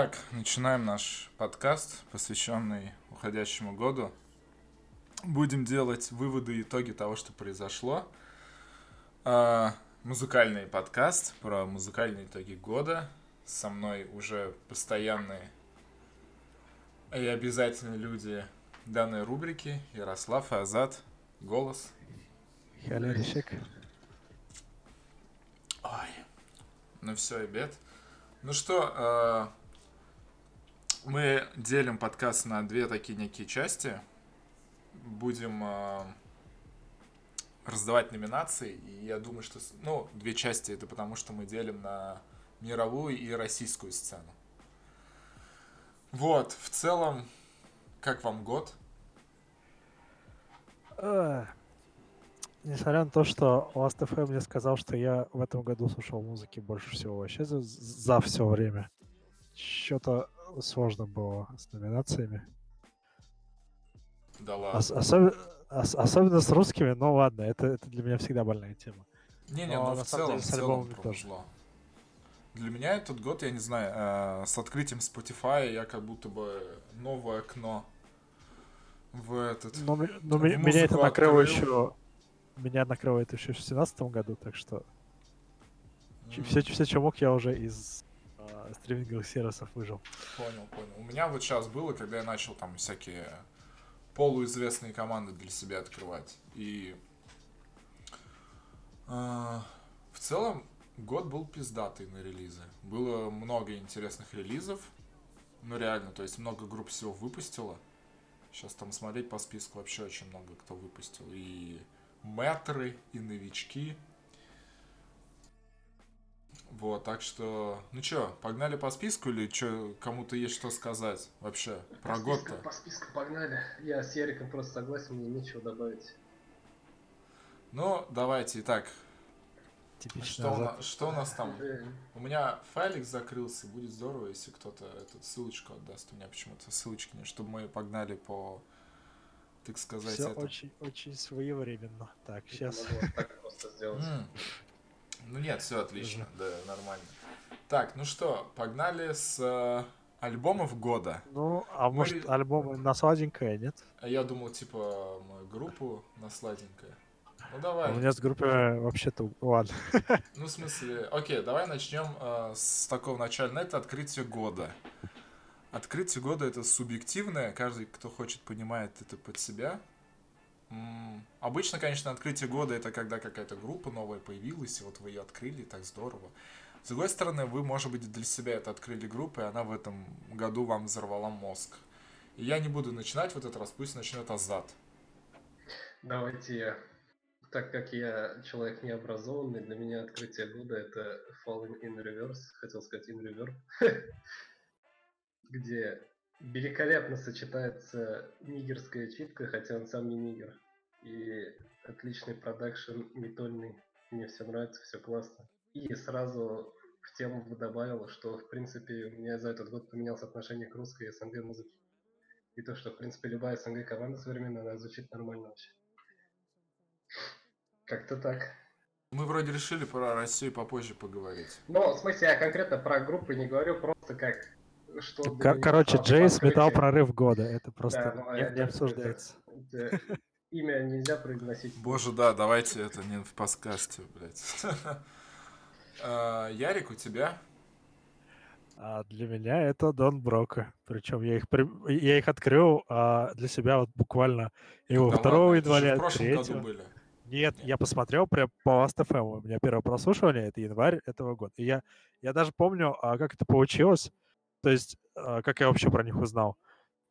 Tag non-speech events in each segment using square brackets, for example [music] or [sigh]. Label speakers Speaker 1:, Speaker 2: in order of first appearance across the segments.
Speaker 1: Итак, начинаем наш подкаст, посвященный уходящему году. Будем делать выводы и итоги того, что произошло. А, музыкальный подкаст про музыкальные итоги года. Со мной уже постоянные и обязательные люди данной рубрики. Ярослав и Азат. Голос.
Speaker 2: Халерщик.
Speaker 1: Ой. Ну все, обед. Ну что, а, мы делим подкаст на две такие некие части. Будем э, раздавать номинации. И я думаю, что... Ну, две части это потому, что мы делим на мировую и российскую сцену. Вот, в целом, как вам год?
Speaker 2: А, несмотря на то, что Last FM мне сказал, что я в этом году слушал музыки больше всего вообще за, за все время. Что-то сложно было с номинациями.
Speaker 1: Да ладно.
Speaker 2: Ос- особенно, ос- особенно с русскими, но ладно, это, это для меня всегда больная тема.
Speaker 1: Не-не,
Speaker 2: Но
Speaker 1: ну
Speaker 2: на
Speaker 1: в целом,
Speaker 2: деле
Speaker 1: в целом повезло. Для меня этот год, я не знаю, э, с открытием Spotify я как будто бы новое окно в этот...
Speaker 2: Но, но
Speaker 1: В
Speaker 2: меня это накрыло
Speaker 1: открыл.
Speaker 2: еще... Меня накрыло это еще в 2017 году, так что
Speaker 1: м,
Speaker 2: все, все, что мог, я уже из стриминговых сервисов выжил.
Speaker 1: Понял, понял. У меня вот сейчас было, когда я начал там всякие полуизвестные команды для себя открывать. И э, в целом год был пиздатый на релизы. Было много интересных релизов. Ну реально, то есть много групп всего выпустила. Сейчас там смотреть по списку вообще очень много кто выпустил. И мэтры, и новички. Вот, так что, ну чё, погнали по списку или чё, кому-то есть что сказать вообще про
Speaker 3: по
Speaker 1: год-то?
Speaker 3: списку, по списку погнали. Я с Яриком просто согласен, мне нечего добавить.
Speaker 1: Ну, давайте, итак,
Speaker 2: Типично.
Speaker 1: что у,
Speaker 2: Азат.
Speaker 1: на- что у нас там? У меня файлик закрылся, будет здорово, если кто-то эту ссылочку отдаст. У меня почему-то ссылочки нет, чтобы мы погнали по, так сказать,
Speaker 2: Все
Speaker 1: это.
Speaker 2: очень, очень своевременно. Так,
Speaker 3: я
Speaker 2: сейчас.
Speaker 3: могу вот так просто сделать.
Speaker 1: Ну нет, все отлично, да, нормально. Так, ну что, погнали с э, альбомов года.
Speaker 2: Ну, а
Speaker 1: Мы
Speaker 2: может,
Speaker 1: ре-
Speaker 2: альбом на сладенькое, нет?
Speaker 1: А я думал, типа, мы группу на сладенькое. Ну давай.
Speaker 2: У меня с группой вообще-то... Ладно. [laughs]
Speaker 1: Ну, в смысле, окей, давай начнем э, с такого начала. Это открытие года. Открытие года это субъективное, каждый, кто хочет, понимает это под себя. Обычно, конечно, открытие года это когда какая-то группа новая появилась, и вот вы ее открыли, и так здорово. С другой стороны, вы, может быть, для себя это открыли группу, и она в этом году вам взорвала мозг. И я не буду начинать в этот раз, пусть начнет Азат.
Speaker 3: Давайте я. Так как я человек необразованный, для меня открытие года это Falling in Reverse, хотел сказать in Reverb, [laughs] где великолепно сочетается нигерская читка, хотя он сам не нигер, и отличный продакшн, метольный, мне все нравится, все классно. И сразу в тему бы добавил, что в принципе у меня за этот год поменялось отношение к русской СНГ музыке. И то, что в принципе любая СНГ команда современная, она звучит нормально вообще. Как-то так.
Speaker 1: Мы вроде решили про Россию попозже поговорить.
Speaker 3: Но, в смысле, я конкретно про группы не говорю, просто как... Что
Speaker 2: Кор- Короче, Джейс метал прорыв года. Это просто
Speaker 3: Да, ну,
Speaker 2: не, не обсуждается. [laughs]
Speaker 3: это- это Имя нельзя произносить.
Speaker 1: Боже, да, давайте это не в подкасте, блядь. [laughs] А, Ярик, у тебя?
Speaker 2: А для меня это Дон Брока. Причем я их, при- я их открыл а, для себя вот буквально его
Speaker 1: Да
Speaker 2: 2
Speaker 1: ладно, это же
Speaker 2: января,
Speaker 1: в прошлом году
Speaker 2: 3
Speaker 1: были.
Speaker 2: Нет,
Speaker 1: Нет.
Speaker 2: я посмотрел прям по Last.fm. У меня первое прослушивание это январь этого года. И я, я даже помню, а, как это получилось. То есть, а, как я вообще про них узнал.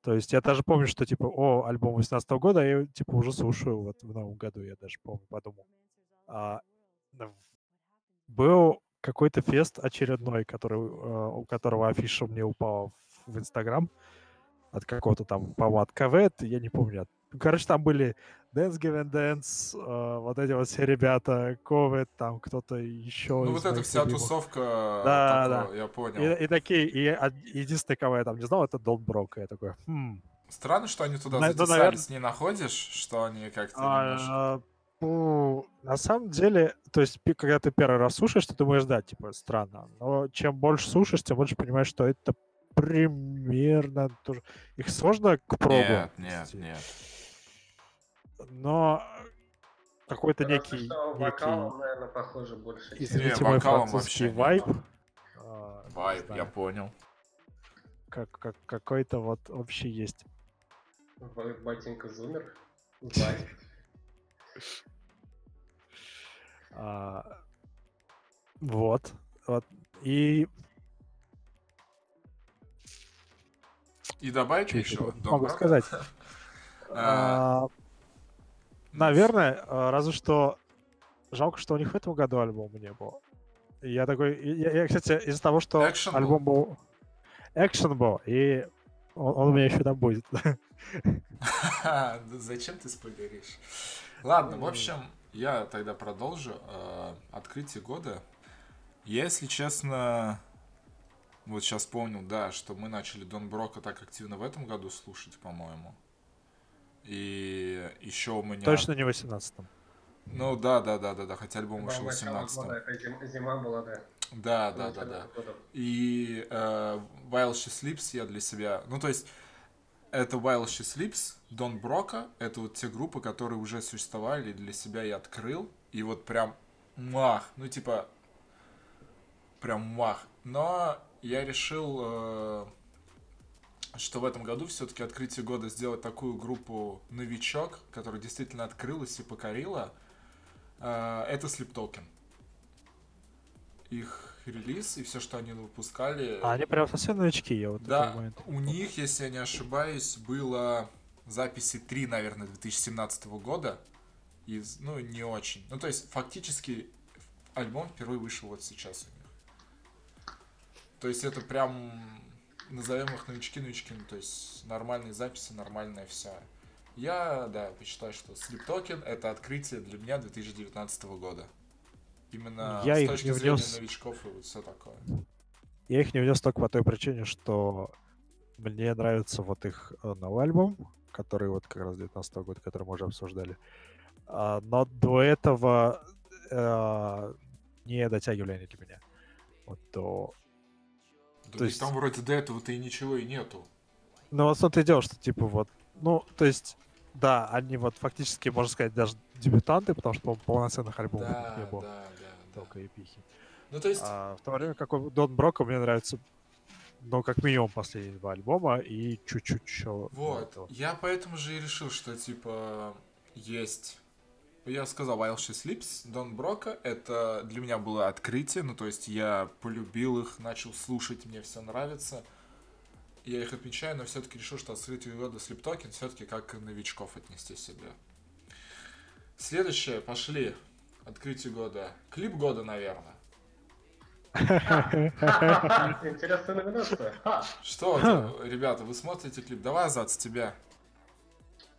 Speaker 2: То есть я даже помню, что типа, о, альбом 18 года, я его, типа уже слушаю вот в новом году, я даже помню, подумал. А, был какой-то фест очередной, который, а, у которого афиша мне упала в- Инстаграм от какого-то там, по-моему, от КВ, я не помню. от- Короче, там были Dance Given Dance, а, вот эти вот все ребята, Ковид, там кто-то еще.
Speaker 1: Ну вот эта вся
Speaker 2: любимых.
Speaker 1: тусовка,
Speaker 2: Да,
Speaker 1: такого, я понял.
Speaker 2: И, и такие, и од- единственный, кого я там не знал, это Дон Брок. И я такой, хм.
Speaker 1: Странно, что они туда
Speaker 2: да,
Speaker 1: затесались,
Speaker 2: наверно-
Speaker 1: не находишь, что они как-то.
Speaker 2: А, ну, на самом деле, то есть, когда ты первый раз слушаешь, ты думаешь, да, типа, странно. Но чем больше слушаешь, тем больше понимаешь, что это примерно тоже. Их сложно к пробу.
Speaker 1: Нет, нет, нет.
Speaker 2: Но какой-то некий,
Speaker 3: что
Speaker 2: некий,
Speaker 3: вокалом, наверное, похоже больше.
Speaker 2: извините,
Speaker 1: Не,
Speaker 2: мой французский
Speaker 1: вообще
Speaker 2: вайб.
Speaker 1: нет.
Speaker 2: а, не
Speaker 1: Вайп, я понял.
Speaker 2: как, как, какой-то вот вообще есть.
Speaker 3: Батенька Зумер. [laughs]
Speaker 2: А, вот, вот. И
Speaker 1: И добавить еще?
Speaker 2: могу сказать? [laughs] Наверное, а, разве что жалко, что у них в этом году альбома не было. Я такой, я, я, кстати, из-за того, что
Speaker 1: Action
Speaker 2: альбом был, экшен был, и он, он у меня еще там будет. [laughs]
Speaker 1: Зачем ты спойлеришь? Ладно, в общем, я тогда продолжу. Э, Открытие года. Я, если честно, вот сейчас помнил, да, что мы начали Дон Брока так активно в этом году слушать, по-моему. И еще у меня...
Speaker 2: Точно не в 18-м.
Speaker 1: Ну да, да, да, да, да, хотя альбом вышел в
Speaker 3: начало
Speaker 1: 18
Speaker 3: года, это зима была, да.
Speaker 1: Да, да, да, да. И э, While She Sleeps я для себя... Ну, то есть, это While She Sleeps, Дон Брока, это вот те группы, которые уже существовали, для себя я открыл. И вот прям мах, ну, типа, прям мах. Но я решил, э, что в этом году все-таки открытие года сделать такую группу новичок, которая действительно открылась и покорила. Э, это Sleep Token. Их релиз и все, что они выпускали.
Speaker 2: А они прям совсем новички, я вот
Speaker 1: Да,
Speaker 2: момент.
Speaker 1: у них, если я не ошибаюсь, было записи 3, наверное, 2017 года. Из, ну, не очень. Ну, то есть, фактически, альбом впервые вышел вот сейчас у них. То есть, это прям, назовем их новички-новички, ну, то есть, нормальные записи, нормальная вся. Я, да, посчитаю, что Sleep Token — это открытие для меня 2019 года. Именно
Speaker 2: Я
Speaker 1: с
Speaker 2: их
Speaker 1: точки
Speaker 2: не
Speaker 1: зрения
Speaker 2: внес.
Speaker 1: новичков и вот все такое.
Speaker 2: Я их не внес только по той причине, что мне нравится вот их э, новый альбом, который вот как раз 19 года, который мы уже обсуждали. А, но до этого э, не дотягивали они для меня. Вот до...
Speaker 1: Да
Speaker 2: То
Speaker 1: так
Speaker 2: есть-
Speaker 1: там вроде до этого-то и ничего и нету.
Speaker 2: Ну вот что ты делал, что типа вот... Ну, то есть, да, они вот фактически, можно сказать, даже дебютанты, потому что полноценных альбомов
Speaker 1: Да,
Speaker 2: не
Speaker 1: да,
Speaker 2: было.
Speaker 1: да, да.
Speaker 2: Только эпихи.
Speaker 1: Ну, то есть,
Speaker 2: А в то время как у Дон Брока мне нравится, ну, как минимум последние два альбома и чуть-чуть еще.
Speaker 1: вот, я поэтому же и решил, что, типа, есть... Я сказал While She Sleeps, Дон Брока, это для меня было открытие, ну, то есть я полюбил их, начал слушать, мне все нравится. Я их отмечаю, но все-таки решил, что открытие года Sleep Token все-таки как новичков отнести себе. Следующее, пошли. Открытие года. Клип года, наверное.
Speaker 3: Интересная номинация.
Speaker 1: Что, ребята, вы смотрите клип? Давай, Азат, с тебя.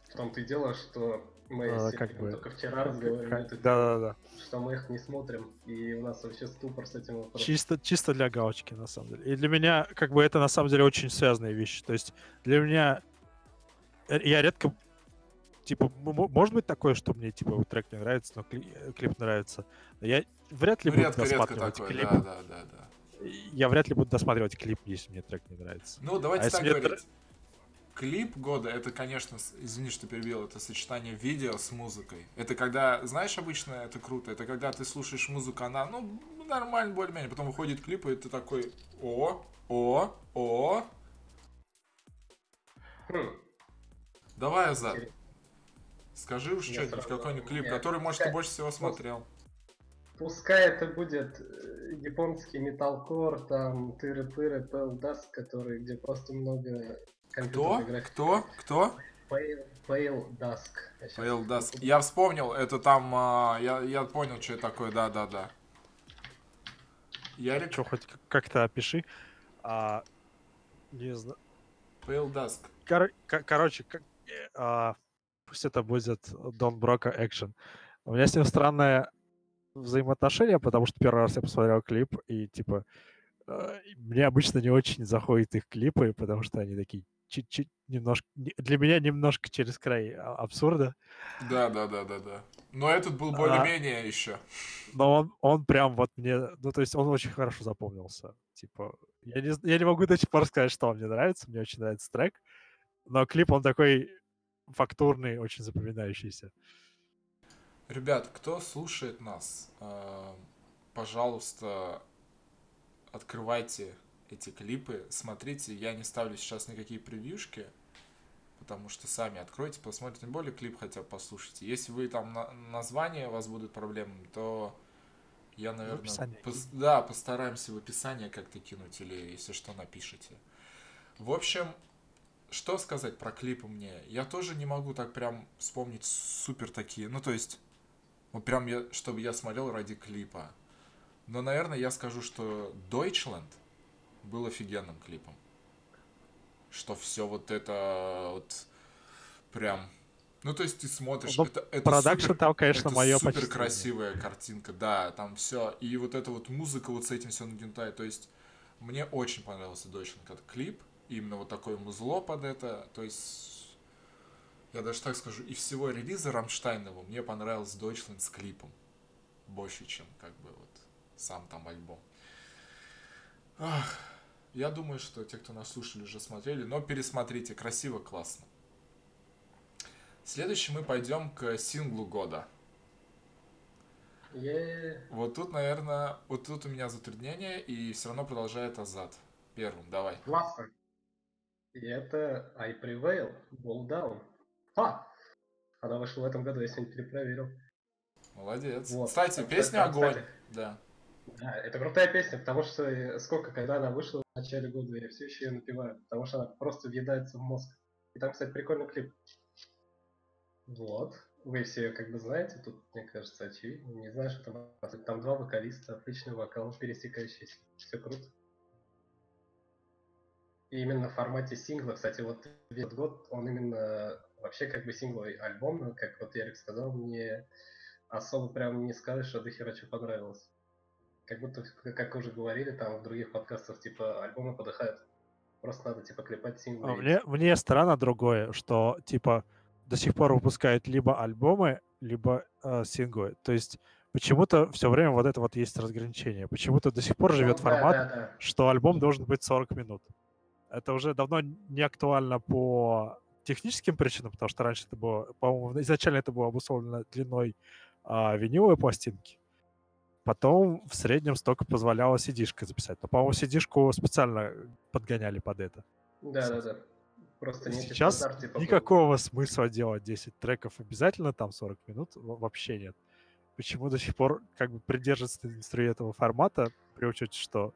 Speaker 3: В том-то и дело, что мы
Speaker 2: А, как бы-
Speaker 3: только вчера разговаривали, эту тему,
Speaker 2: Да-да-да.
Speaker 3: что мы их не смотрим, и у нас вообще ступор с этим вопросом.
Speaker 2: Чисто, чисто для галочки, на самом деле. И для меня, как бы, это на самом деле очень связанные вещи. То есть для меня я редко типа, может быть такое, что мне, типа, вот трек не нравится, но э, клип нравится. Но я вряд ли
Speaker 1: Ну,
Speaker 2: буду
Speaker 1: редко-редко
Speaker 2: досматривать
Speaker 1: такое,
Speaker 2: клип.
Speaker 1: да, да, да, да.
Speaker 2: Я вряд ли буду досматривать клип, если мне трек не нравится.
Speaker 1: Ну, давайте
Speaker 2: А
Speaker 1: так говорить. Клип года, это, конечно, извини, что перебил, это сочетание видео с музыкой. Это когда, знаешь, обычно это круто, это когда ты слушаешь музыку, она, ну, нормально, более-менее, потом выходит клип, и ты такой, о, о, о,
Speaker 3: Хм,
Speaker 1: давай, Азат, скажи уж что-нибудь, какой-нибудь клип,
Speaker 3: я-
Speaker 1: который, может, ты больше всего смотрел.
Speaker 3: Пускай это будет э, японский металкор, там тыры-пыры, Pale который, где просто много
Speaker 1: Кто? Кто? Кто?
Speaker 3: Pale, Pale Dusk.
Speaker 1: Pale Dusk. Я вспомнил, это там, а, я, я понял, что это такое, да-да-да. Ярик,
Speaker 2: Что, хоть как-то опиши. А, не знаю.
Speaker 1: Pale Dusk.
Speaker 2: Кор- ко- короче, как- э, а, пусть это будет Дон Брока экшен. У меня с ним странное взаимоотношение, потому что первый раз я посмотрел клип, и типа э, мне обычно не очень заходят их клипы, потому что они такие чуть-чуть немножко... не- Для меня немножко через край а- абсурда.
Speaker 1: Да, да, да, да, да. Но этот был
Speaker 2: А.
Speaker 1: более-менее еще.
Speaker 2: Но он, он прям вот мне... Ну, то есть он очень хорошо запомнился. Типа, Я не, я не могу до сих пор сказать, что мне нравится. Мне очень нравится трек. Но клип, он такой фактурный, очень запоминающийся.
Speaker 1: Ребят, кто слушает нас, э, пожалуйста, открывайте эти клипы, смотрите. Я не ставлю сейчас никакие превьюшки, потому что сами откройте, посмотрите. Тем более клип хотя бы послушайте. Если вы там на- название у вас будут проблемы, то я, наверное, пос- да, постараемся в описании как-то кинуть или если что напишите. В общем, что сказать про клипы мне? Я тоже не могу так прям вспомнить супер такие. Ну, то есть, вот прям я, чтобы я смотрел ради клипа. Но, наверное, я скажу, что Deutschland был офигенным клипом. Что все вот это вот прям... Ну, то есть ты смотришь,
Speaker 2: Ну,
Speaker 1: это, это
Speaker 2: Production
Speaker 1: супер-
Speaker 2: там, конечно,
Speaker 1: это
Speaker 2: мое
Speaker 1: супер
Speaker 2: почтение.
Speaker 1: красивая картинка, да, там все. И вот эта вот музыка вот с этим все нагнетает. То есть мне очень понравился Deutschland как клип. Именно вот такое музло под это. То есть я даже так скажу, и всего релиза Рамштайнова мне понравился Deutschland с клипом. Больше, чем как бы вот сам там альбом. Ах, я думаю, что те, кто нас слушали, уже смотрели, но пересмотрите, красиво, классно. Следующий мы пойдем к синглу года.
Speaker 3: Е,
Speaker 1: Вот тут, наверное, вот тут у меня затруднение, и все равно продолжает Азат. Первым, давай.
Speaker 3: Классно. И это I Prevail, Ball Down. А! Она вышла в этом году, я сегодня перепроверил.
Speaker 1: Молодец.
Speaker 3: Вот.
Speaker 1: Кстати,
Speaker 3: Так,
Speaker 1: песня
Speaker 3: так,
Speaker 1: огонь.
Speaker 3: кстати.
Speaker 1: Да.
Speaker 3: Да, это крутая песня, потому что сколько, когда она вышла в начале года, я все еще ее напеваю, потому что она просто въедается в мозг. И там, кстати, прикольный клип. Вот. Вы все ее как бы знаете, тут, мне кажется, очевидно. Не знаю, что там. Там два вокалиста, отличный вокал, пересекающийся. Все круто. И именно в формате сингла, кстати, вот этот год, он именно вообще как бы сингловый альбом, как вот Ярик сказал, мне особо прям не скажешь, что до хера что понравилось. Как будто, как уже говорили там в других подкастах, типа, альбомы подыхают. Просто надо, типа, клепать синглы.
Speaker 2: А Мне, мне странно другое, что типа до сих пор выпускают либо альбомы, либо э, синглы. То есть почему-то все время вот это вот есть разграничение. Почему-то до сих пор
Speaker 3: Ну,
Speaker 2: живет
Speaker 3: да,
Speaker 2: формат,
Speaker 3: да, да.
Speaker 2: что альбом должен быть 40 минут. Это уже давно не актуально по техническим причинам, потому что раньше это было, по-моему, изначально это было обусловлено длиной а, виниловой пластинки. Потом в среднем столько позволяло cd записать. Но, по-моему, cd специально подгоняли под это.
Speaker 3: Да, да, да. Просто
Speaker 2: Сейчас никакого смысла делать 10 треков обязательно, там 40 минут, во- вообще нет. Почему до сих пор как бы придерживаться индустрии этого формата, при учете, что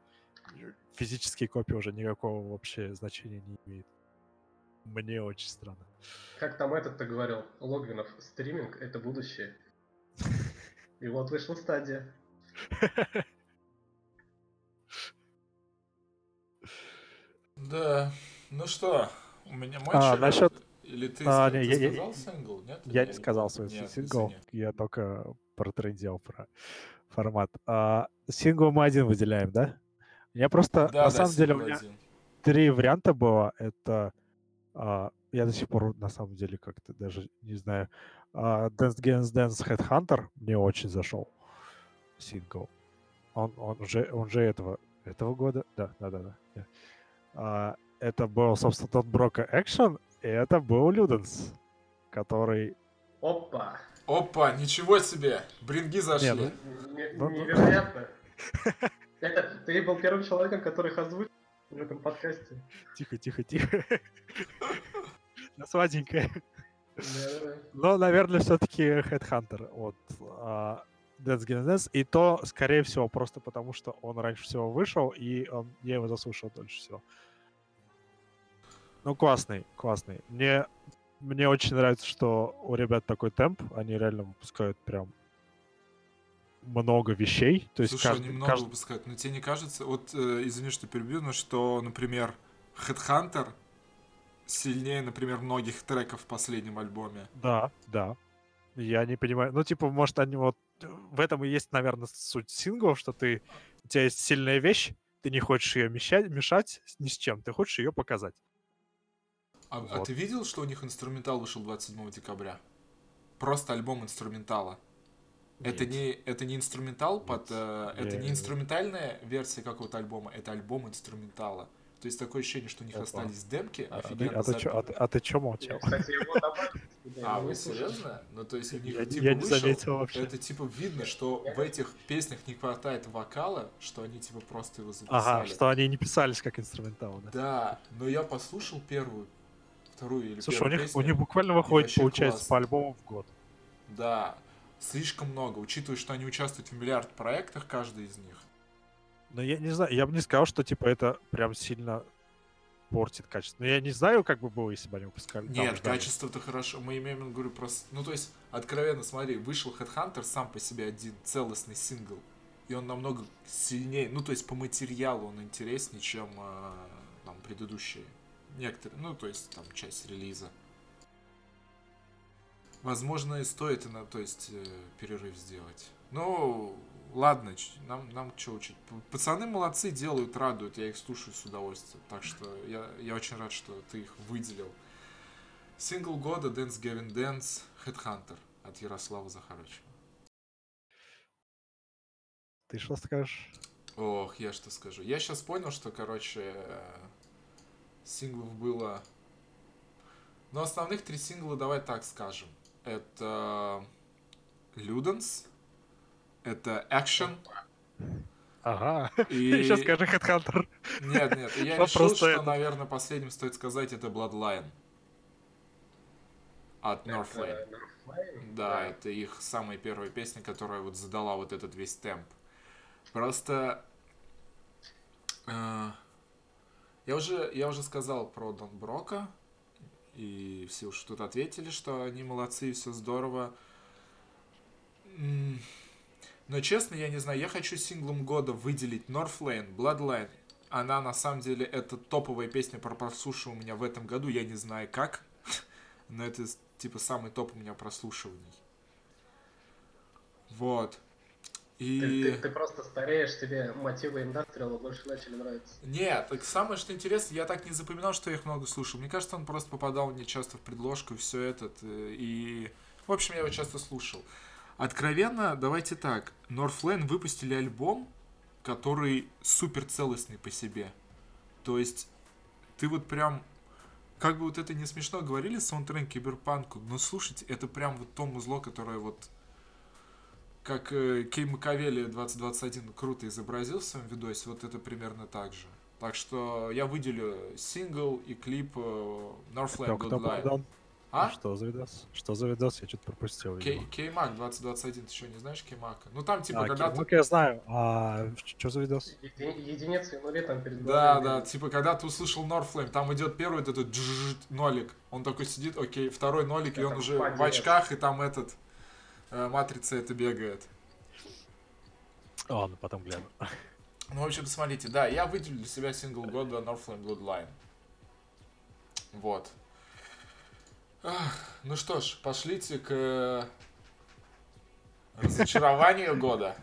Speaker 2: физические копии уже никакого вообще значения не имеют. Мне очень странно.
Speaker 3: Как там этот-то говорил, Логвинов, стриминг — это будущее. [laughs] И вот вышла стадия.
Speaker 1: Да. Ну что, у меня мой
Speaker 2: А, насчет-
Speaker 1: Или ты,
Speaker 2: А,
Speaker 1: ска-
Speaker 2: не,
Speaker 1: ты
Speaker 2: я-
Speaker 1: сказал сингл? Нет?
Speaker 2: Я не сказал свой
Speaker 1: Нет,
Speaker 2: сингл,
Speaker 1: извини.
Speaker 2: я только протрендел про формат. А, сингл мы один выделяем, да? Я просто,
Speaker 1: Да,
Speaker 2: на
Speaker 1: да,
Speaker 2: самом деле, у меня
Speaker 1: один.
Speaker 2: три варианта было. Это а, я до сих пор на самом деле как-то даже не знаю. А, Dance Against Dance Headhunter мне очень зашел. Сингл. Он, он уже он же этого этого года. Да, да, да, да. А, это был, собственно, тот Брока Экшен, и это был Люденс, который...
Speaker 3: Опа!
Speaker 1: Опа, ничего себе! Бринги зашли.
Speaker 2: Не, ну,
Speaker 3: Не-
Speaker 2: Ну, ну.
Speaker 3: Невероятно! [laughs] Это ты был первым человеком, который их озвучил в этом подкасте.
Speaker 2: Тихо, тихо, тихо. [laughs] Да, Сладенькая.
Speaker 3: Да-да-да.
Speaker 2: Но, наверное, все-таки Headhunter от Against Dance. И то, скорее всего, просто потому, что он раньше всего вышел, и он, я его заслушал дольше всего. Ну, классный, классный. Мне, мне очень нравится, что у ребят такой темп. Они реально выпускают прям много вещей. То есть
Speaker 1: Слушай,
Speaker 2: каждый,
Speaker 1: они много
Speaker 2: каждый-
Speaker 1: выпускают, но тебе не кажется, вот э, извини, что перебью, но что, например, Headhunter сильнее, например, многих треков в последнем альбоме.
Speaker 2: Да, да. Я не понимаю. Ну, типа, может, они вот... В этом и есть, наверное, суть синглов, что ты... У тебя есть сильная вещь, ты не хочешь ее мешать, мешать ни с чем, ты хочешь ее показать.
Speaker 1: А, а
Speaker 2: Вот.
Speaker 1: ты видел, что у них инструментал вышел 27 декабря? Просто альбом инструментала. Это
Speaker 2: Нет.
Speaker 1: не, это не инструментал под... э, это Не. инструментальная версия какого-то альбома, это альбом инструментала. То есть такое ощущение, что у них
Speaker 2: Опа.
Speaker 1: остались демки,
Speaker 2: А, ты,
Speaker 1: офигенно
Speaker 2: а, ты чё, а, ты,
Speaker 1: запи-
Speaker 2: а ты чё молчал?
Speaker 1: А, вы серьезно? Ну, то есть у них
Speaker 2: Я,
Speaker 1: типа
Speaker 2: я не
Speaker 1: вышел,
Speaker 2: заметил вообще.
Speaker 1: это типа видно, что в этих песнях не хватает вокала, что они типа просто его записали.
Speaker 2: Ага, что они не писались как инструментал, да?
Speaker 1: Да, но я послушал первую, вторую или
Speaker 2: Слушай, у
Speaker 1: первую
Speaker 2: них,
Speaker 1: песню.
Speaker 2: у них буквально выходит, получается,
Speaker 1: классно.
Speaker 2: по альбому в год.
Speaker 1: Да, слишком много, учитывая, что они участвуют в миллиард проектах, каждый из них.
Speaker 2: Но я не знаю, я бы не сказал, что типа это прям сильно портит качество. Но я не знаю, как бы было, если бы они выпускали.
Speaker 1: Нет, качество-то хорошо. Мы имеем говорю, просто... Ну, то есть, откровенно, смотри, вышел Headhunter сам по себе один целостный сингл. И он намного сильнее, ну, то есть, по материалу он интереснее, чем э, там, предыдущие. Некоторые, ну, то есть, там, часть релиза. Возможно, и стоит, на, то есть, э, перерыв сделать. Ну, ладно, нам, нам что учить? Пацаны молодцы, делают, радуют, я их слушаю с удовольствием. Так что я, я очень рад, что ты их выделил. Сингл года Dance Gavin Dance Headhunter от Ярослава Захаровича.
Speaker 2: Ты что скажешь?
Speaker 1: Ох, я что скажу. Я сейчас понял, что, короче, э, синглов было... Ну, основных три сингла, давай так скажем. Это Ludens, это Action
Speaker 2: Ага.
Speaker 1: и... [laughs]
Speaker 2: Сейчас скажи Headhunter.
Speaker 1: Нет, нет, я [laughs]
Speaker 2: Вопрос
Speaker 1: решил, что,
Speaker 2: стоит.
Speaker 1: наверное, последним стоит сказать, это Bloodline. От Northlane.
Speaker 3: Northlane?
Speaker 1: Да, это их самая первая песня, которая вот задала вот этот весь темп. Просто э, я уже я уже сказал про Дон Брока, и все уж тут ответили, что они молодцы и все здорово. Но честно, я не знаю, я хочу синглом года выделить Northlane, Bloodline. Она на самом деле это топовая песня про прослушивание у меня в этом году, я не знаю как, [laughs] но это типа самый топ у меня прослушиваний. Вот. И...
Speaker 3: Ты, ты- ты просто стареешь, тебе мотивы индастриала больше начали нравиться.
Speaker 1: Нет, так самое что интересно, я так не запоминал, что я их много слушал. Мне кажется, он просто попадал мне часто в предложку и все это. И, в общем, я его часто слушал. Откровенно, давайте так. Northlane выпустили альбом, который супер целостный по себе. То есть, ты вот прям... Как бы вот это не смешно говорили, саундтрек киберпанку, но слушайте, это прям вот то музло, которое вот как э, Кей Макавели 2021 круто изобразил в своем видосе, вот это примерно так же. Так что я выделю сингл и клип э, Northland
Speaker 2: Кто, попадал?
Speaker 1: А?
Speaker 2: Что за видос? Что за видос? Я что-то пропустил.
Speaker 1: Кей-. Кеймак 2021, ты что, не знаешь Кеймака? Ну там типа
Speaker 2: А,
Speaker 1: когда ты...
Speaker 2: я знаю. А что за видос?
Speaker 3: Еди- единицы и нули там перед
Speaker 1: Да, да, типа когда ты услышал Northflame, там идет первый вот этот нолик, он такой сидит, окей, второй нолик, и
Speaker 3: Это
Speaker 1: он уже в
Speaker 3: падает.
Speaker 1: очках, и там этот э, матрица это бегает.
Speaker 2: Ладно, потом гляну.
Speaker 1: Ну, в общем, смотрите, да, я выделил для себя сингл года Northland Bloodline. Вот. Ах, ну что ж, пошлите к э, разочарованию года.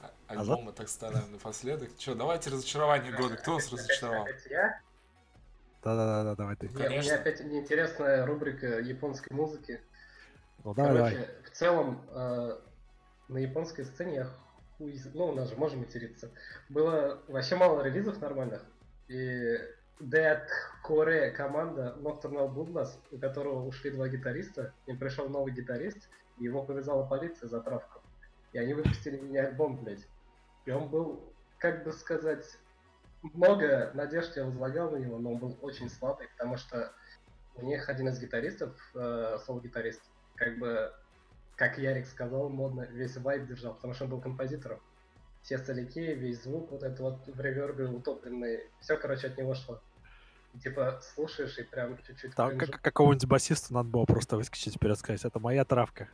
Speaker 1: А- Альбома так ставим напоследок. Че, давайте разочарование года. Кто вас
Speaker 3: Опять-
Speaker 1: разочаровал?
Speaker 2: Да-да-да, давай ты.
Speaker 3: Не, у меня опять неинтересная рубрика японской музыки.
Speaker 2: Ну давай, давай.
Speaker 3: Короче, в целом, э, на японской сцене я хуй... Ну, у нас же можем материться. Было вообще мало релизов нормальных. И Dead Core команда Nocturnal Bloodlust, у которого ушли два гитариста, им пришел новый гитарист, и его повязала полиция за травку. И они выпустили мини-альбом, блядь. И он был, как бы сказать, много надежд я возлагал на него, но он был очень слабый, потому что у них один из гитаристов, э, соло-гитарист, как бы, как Ярик сказал, модно весь вайб держал, потому что он был композитором. Все соляки, весь звук, вот это вот в ревербе утопленный, все, короче, от него шло. И, типа, слушаешь и прям чуть-чуть...
Speaker 2: Там как, какого-нибудь басиста надо было просто выскочить вперед сказать, это моя травка.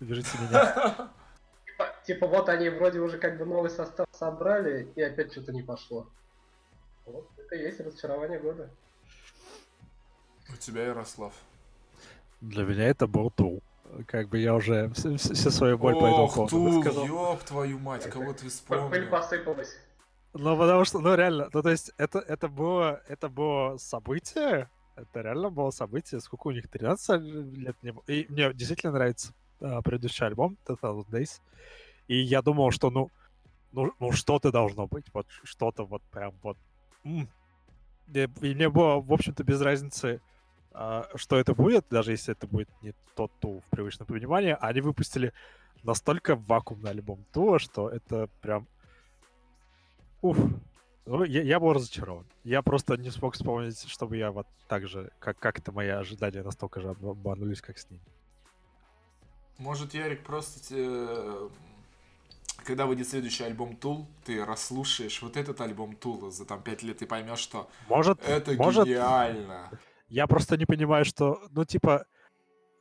Speaker 2: Вяжите меня. [laughs]
Speaker 3: Типа, типа, вот они вроде уже как бы новый состав собрали, и опять что-то не пошло. Вот это и есть разочарование года.
Speaker 1: У тебя, Ярослав.
Speaker 2: Для меня это был Тул. Как бы я уже все, свою боль по этому поводу высказал.
Speaker 1: ёб твою мать, кого ты
Speaker 3: Пыль
Speaker 1: вспомнил.
Speaker 3: посыпалась.
Speaker 2: Ну, потому что, ну, реально, ну, то есть, это, это было, это было событие, это реально было событие, сколько у них, 13 лет не было. И мне действительно нравится а, предыдущий альбом, 1000 Days, и я думал, что, ну, ну, ну что-то должно быть, вот что-то вот прям вот... И и мне было, в общем-то, без разницы, что это будет, даже если это будет не тот тул в привычном понимании, они выпустили настолько вакуумный альбом Тула, что это прям... Уф. Ну, я, я был разочарован. Я просто не смог вспомнить, чтобы я вот так же, как, как это мои ожидания настолько же обма- обманулись, как с ним.
Speaker 1: Может, Ярик, просто те- когда выйдет следующий альбом Тул, ты расслушаешь вот этот альбом Тула за там 5 лет и поймешь, что
Speaker 2: Может,
Speaker 1: это
Speaker 2: может,
Speaker 1: гениально.
Speaker 2: Я просто не понимаю, что, ну, типа,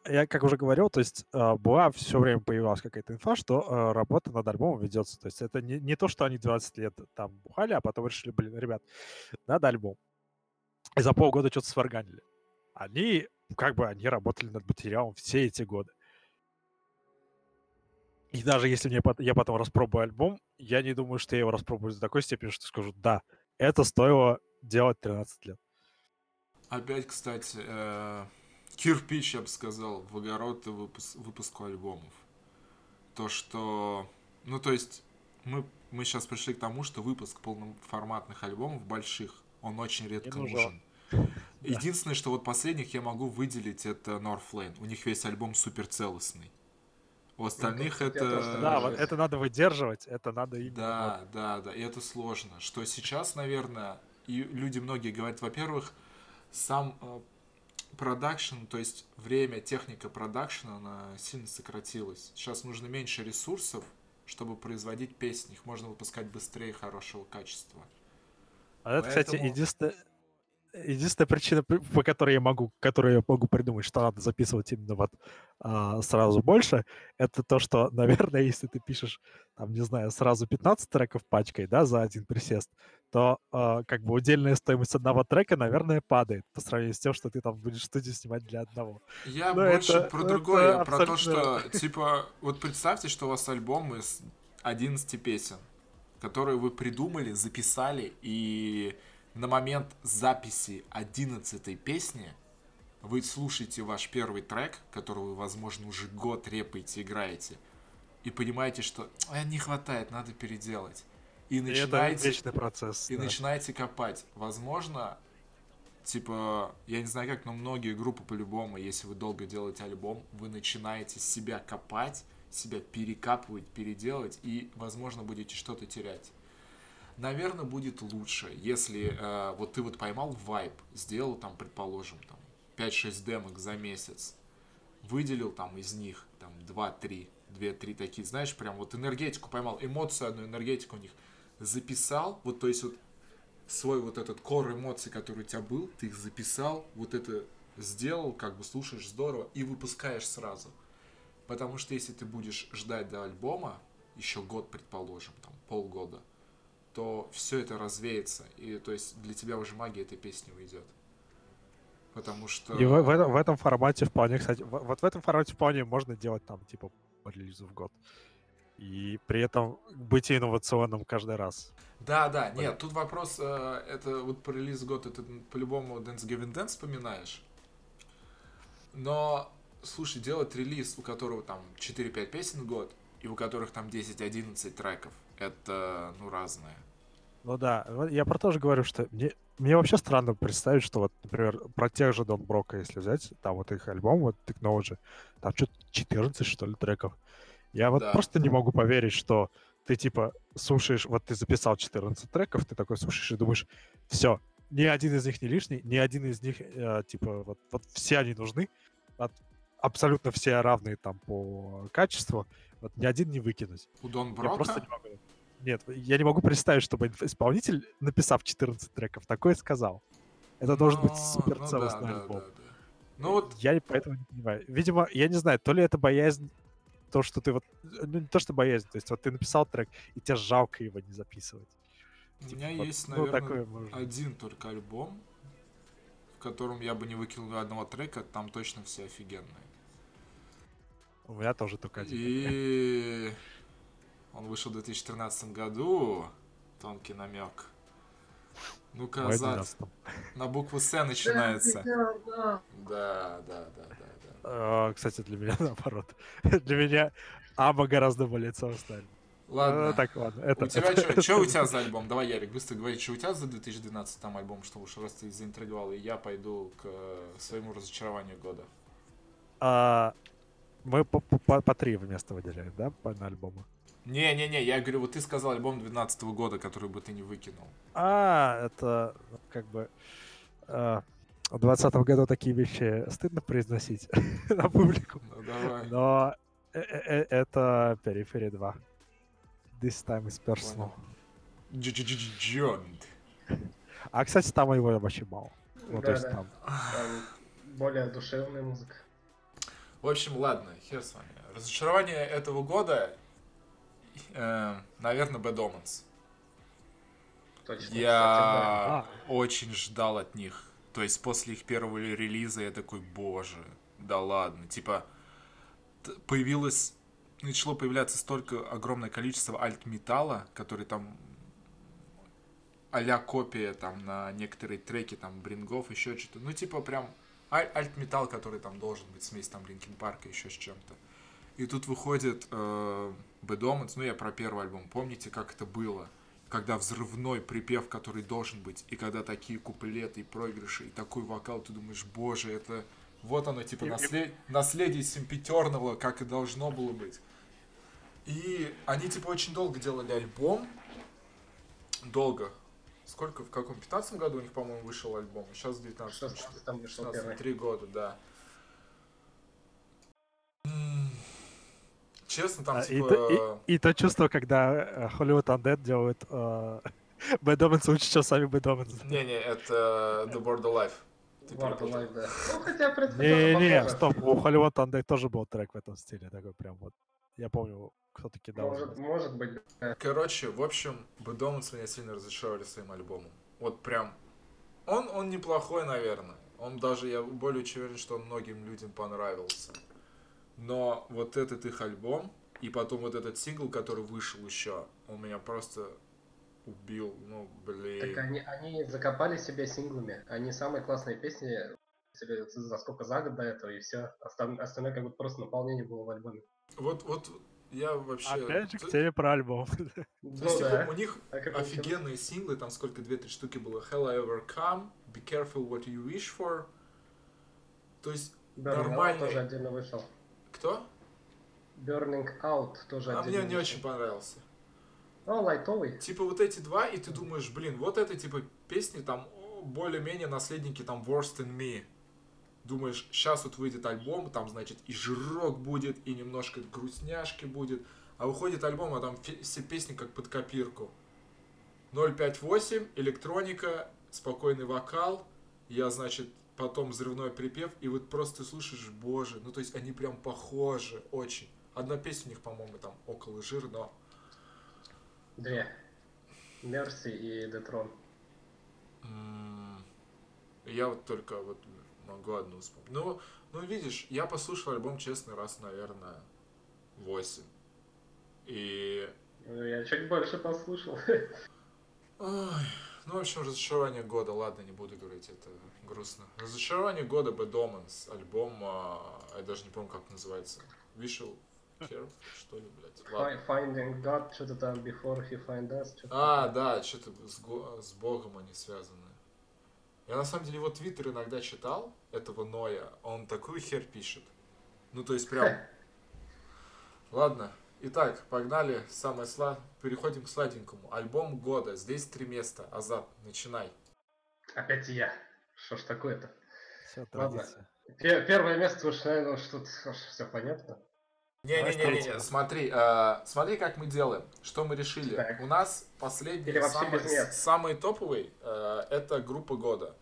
Speaker 2: я как уже говорил, то есть а, была все время появлялась какая-то инфа, что а, работа над альбомом ведется. То есть это не, не то, что они 20 лет там бухали, а потом решили, блин, ребят, надо альбом. И за полгода что-то сварганили. Они, как бы, они работали над материалом все эти годы. И даже если мне я потом распробую альбом, я не думаю, что я его распробую до такой степени, что скажу, да, это стоило делать 13 лет.
Speaker 1: Опять, кстати, э, кирпич, я бы сказал, в огород выпус- выпуску альбомов. То, что... Ну, то есть, мы, мы сейчас пришли к тому, что выпуск полноформатных альбомов больших, он очень редко
Speaker 2: нужен.
Speaker 1: нужен. [laughs] Единственное, что вот последних я могу выделить, это Northlane. У них весь альбом супер целостный. У остальных
Speaker 3: я тоже
Speaker 1: это...
Speaker 3: так
Speaker 2: Да, вот это надо выдерживать, это надо именно...
Speaker 1: Да, да, да, и это сложно. Что сейчас, наверное, и люди многие говорят, во-первых, сам э, продакшн, то есть время, техника продакшена, она сильно сократилась. Сейчас нужно меньше ресурсов, чтобы производить песни. Их можно выпускать быстрее, хорошего качества.
Speaker 2: А это, кстати,
Speaker 1: Поэтому-
Speaker 2: единственная, причина, по которой я могу, которую я могу придумать, что надо записывать именно вот а, сразу больше, это то, что, [laughs] наверное, если ты пишешь, там, не знаю, сразу 15 треков пачкой, да, за один присест, то а, как бы удельная стоимость одного трека, наверное, падает по сравнению с тем, что ты там будешь в студии снимать для одного.
Speaker 1: Я
Speaker 2: Ну,
Speaker 1: больше
Speaker 2: это-
Speaker 1: про
Speaker 2: это
Speaker 1: другое, я про то,
Speaker 2: абсолютно-
Speaker 1: что, типа, вот представьте, что у вас альбом из 11 песен, которые вы придумали, записали, и на момент записи 11 песни вы слушаете ваш первый трек, который вы, возможно, уже год репаете, играете, и понимаете, что «А, не хватает, надо переделать. И
Speaker 2: И это
Speaker 1: начинаете
Speaker 2: вечный процесс.
Speaker 1: и
Speaker 2: да.
Speaker 1: начинаете копать. Возможно, типа, я не знаю как, но многие группы по-любому, если вы долго делаете альбом, вы начинаете себя копать, себя перекапывать, переделать, и, возможно, будете что-то терять. Наверное, будет лучше, если э, вот ты вот поймал вайп, сделал там, предположим, там 5-6 демок за месяц, выделил там из них там 2-3, 2-3 такие, знаешь, прям вот энергетику поймал, эмоцию одну, энергетику у них записал, вот то есть вот свой вот этот кор эмоций, который у тебя был, ты их записал, вот это сделал, как бы слушаешь здорово и выпускаешь сразу. Потому что если ты будешь ждать до альбома, еще год, предположим, там полгода, то все это развеется. И то есть для тебя уже магия этой песни уйдет. Потому что...
Speaker 2: И в, в этом, в этом формате вполне, кстати, в- вот в этом формате вполне можно делать там, типа, по релизу в год. И при этом быть инновационным каждый раз.
Speaker 1: Да, да, нет, тут вопрос, э, это вот про релиз год, это по-любому Dance Gavin Dance вспоминаешь. Но, слушай, делать релиз, у которого там 4-5 песен в год, и у которых там 10-11 треков, это, ну, разное.
Speaker 2: Ну да, я про то же говорю, что мне, мне вообще странно представить, что вот, например, про тех же Дон Брока, если взять, там вот их альбом, вот Technology, там что-то 14, что ли, треков. Я вот
Speaker 1: Да.
Speaker 2: просто не могу поверить, что ты типа слушаешь, вот ты записал 14 треков, ты такой слушаешь и думаешь, все, ни один из них не лишний, ни один из них, э, типа, вот, вот все они нужны, от- абсолютно все равные там по качеству, вот ни один не выкинуть.
Speaker 1: У Дон
Speaker 2: Я
Speaker 1: Брока?
Speaker 2: просто не могу. Нет, я не могу представить, чтобы исполнитель, написав 14 треков, такое сказал. Это должен быть
Speaker 1: Ну,
Speaker 2: супер
Speaker 1: ну да,
Speaker 2: целостный
Speaker 1: да,
Speaker 2: альбом.
Speaker 1: да, да. Ну вот,
Speaker 2: Я поэтому не понимаю. Видимо, я не знаю, то ли это боязнь, то, что ты вот... Ну, не то, что боязнь, то есть вот ты написал трек, и тебе жалко его не записывать.
Speaker 1: у
Speaker 2: Типа,
Speaker 1: меня
Speaker 2: вот,
Speaker 1: есть,
Speaker 2: ну,
Speaker 1: наверное,
Speaker 2: такое
Speaker 1: один только альбом, в котором я бы не выкинул одного трека, там точно все офигенные.
Speaker 2: У меня тоже только один.
Speaker 1: И он вышел в 2013 году. Тонкий намек. Ну-ка,
Speaker 2: 12-м.
Speaker 1: на букву С начинается. Да, да, да, да, да.
Speaker 2: А, Кстати, для меня [laughs] наоборот. Для меня Аба гораздо более целостный.
Speaker 1: Ладно.
Speaker 2: Ну, Так, ладно. Это,
Speaker 1: У тебя
Speaker 2: это-
Speaker 1: что? [laughs] Что у тебя за альбом? Давай, Ярик, быстро говори, что у тебя за 2012 там альбом, что уж раз ты заинтриговал, и я пойду к э, своему разочарованию года.
Speaker 2: А, Мы по- по по- по три вместо выделяем, да, по на альбомы?
Speaker 1: Не-не-не, я говорю, вот ты сказал альбом 2012 года, который бы ты не выкинул.
Speaker 2: А, это как бы... а, В 2020 году такие вещи стыдно произносить [laughs] на публику.
Speaker 1: Ну, давай.
Speaker 2: Но э- э- э- это Периферия 2. This time is personal.
Speaker 1: Джонт.
Speaker 2: А, кстати, там его вообще мало. Ну, то есть
Speaker 3: Да-да.
Speaker 2: там...
Speaker 3: Там более душевная музыка.
Speaker 1: В общем, ладно, хер с вами. Разочарование этого года, э, наверное, Bad Omens.
Speaker 3: Точно. кстати,
Speaker 1: Я
Speaker 2: А.
Speaker 1: очень ждал от них. То есть после их первого релиза я такой, боже, да ладно. Типа, появилось, начало появляться столько огромное количество альт-металла, который там а копия там на некоторые треки, там, Брингов, еще что-то. Ну, типа, прям альт-металл, который там должен быть, смесь там Линкин Парка, еще с чем-то. И тут выходит э, Bad Omens, ну, я про первый альбом. Помните, как это было? Когда взрывной припев, который должен быть, и когда такие куплеты и проигрыши, и такой вокал, ты думаешь, боже, это... Вот оно, типа, наслед- наследие Симпетерного, как и должно было быть. И они, типа, очень долго делали альбом. Долго. Сколько, в каком? 15 году у них, по-моему, вышел альбом. Сейчас в 19
Speaker 3: В 16 вышел
Speaker 1: 16,
Speaker 3: первый.
Speaker 1: три года, да. Честно, там,
Speaker 2: А,
Speaker 1: типа...
Speaker 2: и- и то чувство, когда э, Hollywood Undead делают э, [laughs] Bad Omens лучше, чем сами Bad Omens.
Speaker 1: Не-не, это The Board of Life. Ты
Speaker 3: да. Ну, хотя, в принципе, тоже
Speaker 2: Не-не, стоп, у Hollywood Undead тоже был трек в этом стиле, такой прям вот. Я помню, кто-то кидал.
Speaker 3: Может, может быть, да.
Speaker 1: Короче, в общем, Omens меня сильно разочаровали своим альбомом. Вот прям... Он, он неплохой, наверное. Он даже, я более чем уверен, что он многим людям понравился. Но вот этот их альбом, и потом вот этот сингл, который вышел еще, он меня просто убил. Ну, блин.
Speaker 3: Так они, они закопали себя синглами. Они самые классные песни за сколько за год до этого, и все. Остальное как будто просто наполнение было в альбоме.
Speaker 1: Вот, вот я вообще...
Speaker 2: Опять же, к теме про альбом. [laughs]
Speaker 1: то есть,
Speaker 3: Ну
Speaker 1: типа,
Speaker 3: да.
Speaker 1: у них
Speaker 3: А
Speaker 1: офигенные синглы, там сколько, две-три штуки было. Hell I Overcome, Be Careful What You Wish For. То есть,
Speaker 3: Out
Speaker 1: нормальный-
Speaker 3: тоже отдельно вышел.
Speaker 1: кто?
Speaker 3: Burning Out тоже
Speaker 1: А
Speaker 3: отдельно
Speaker 1: мне не очень понравился.
Speaker 3: Ну, лайтовый.
Speaker 1: Типа вот эти два, и ты думаешь, блин, вот это типа песни там более-менее наследники там Worst in Me. Думаешь, сейчас вот выйдет альбом, там, значит, и жирок будет, и немножко грустняшки будет. А выходит альбом, а там все песни как под копирку. 058, электроника, спокойный вокал, я, значит, потом взрывной припев, и вот просто ты слушаешь, боже, ну то есть они прям похожи очень. Одна песня у них, по-моему, там около жир, но
Speaker 3: Две. Мерси и Детрон.
Speaker 1: М, Я вот только вот могу одну вспомнить. Ну, ну, видишь, я послушал альбом, честно, раз, наверное, 8. И...
Speaker 3: Ну, Я чуть больше послушал.
Speaker 1: Ой, ну, в общем, разочарование года. Ладно, не буду говорить, это грустно. Разочарование года Bad Omens. Альбом, а, я даже не помню, как называется. Visual Care, что ли, блядь. Ладно.
Speaker 3: Fi- Finding God, что-то там Before He Find Us.
Speaker 1: А, да, что-то с, го- с Богом они связаны. Я на самом деле его твиттер иногда читал, этого Ноя, он такую хер пишет. Ну, то есть прям... Ладно, итак, погнали, самое сла... Переходим к сладенькому. Альбом года, здесь три места. Азат, начинай.
Speaker 3: Опять я. Что ж такое-то?
Speaker 2: Все,
Speaker 3: Ладно.
Speaker 2: традиция.
Speaker 3: Пе- Первое место уж, наверное, тут все понятно.
Speaker 1: Не-не-не, смотри, а, смотри, как мы делаем. Что мы решили?
Speaker 3: Так.
Speaker 1: У нас последний, самый, самый топовый, э, это группа года.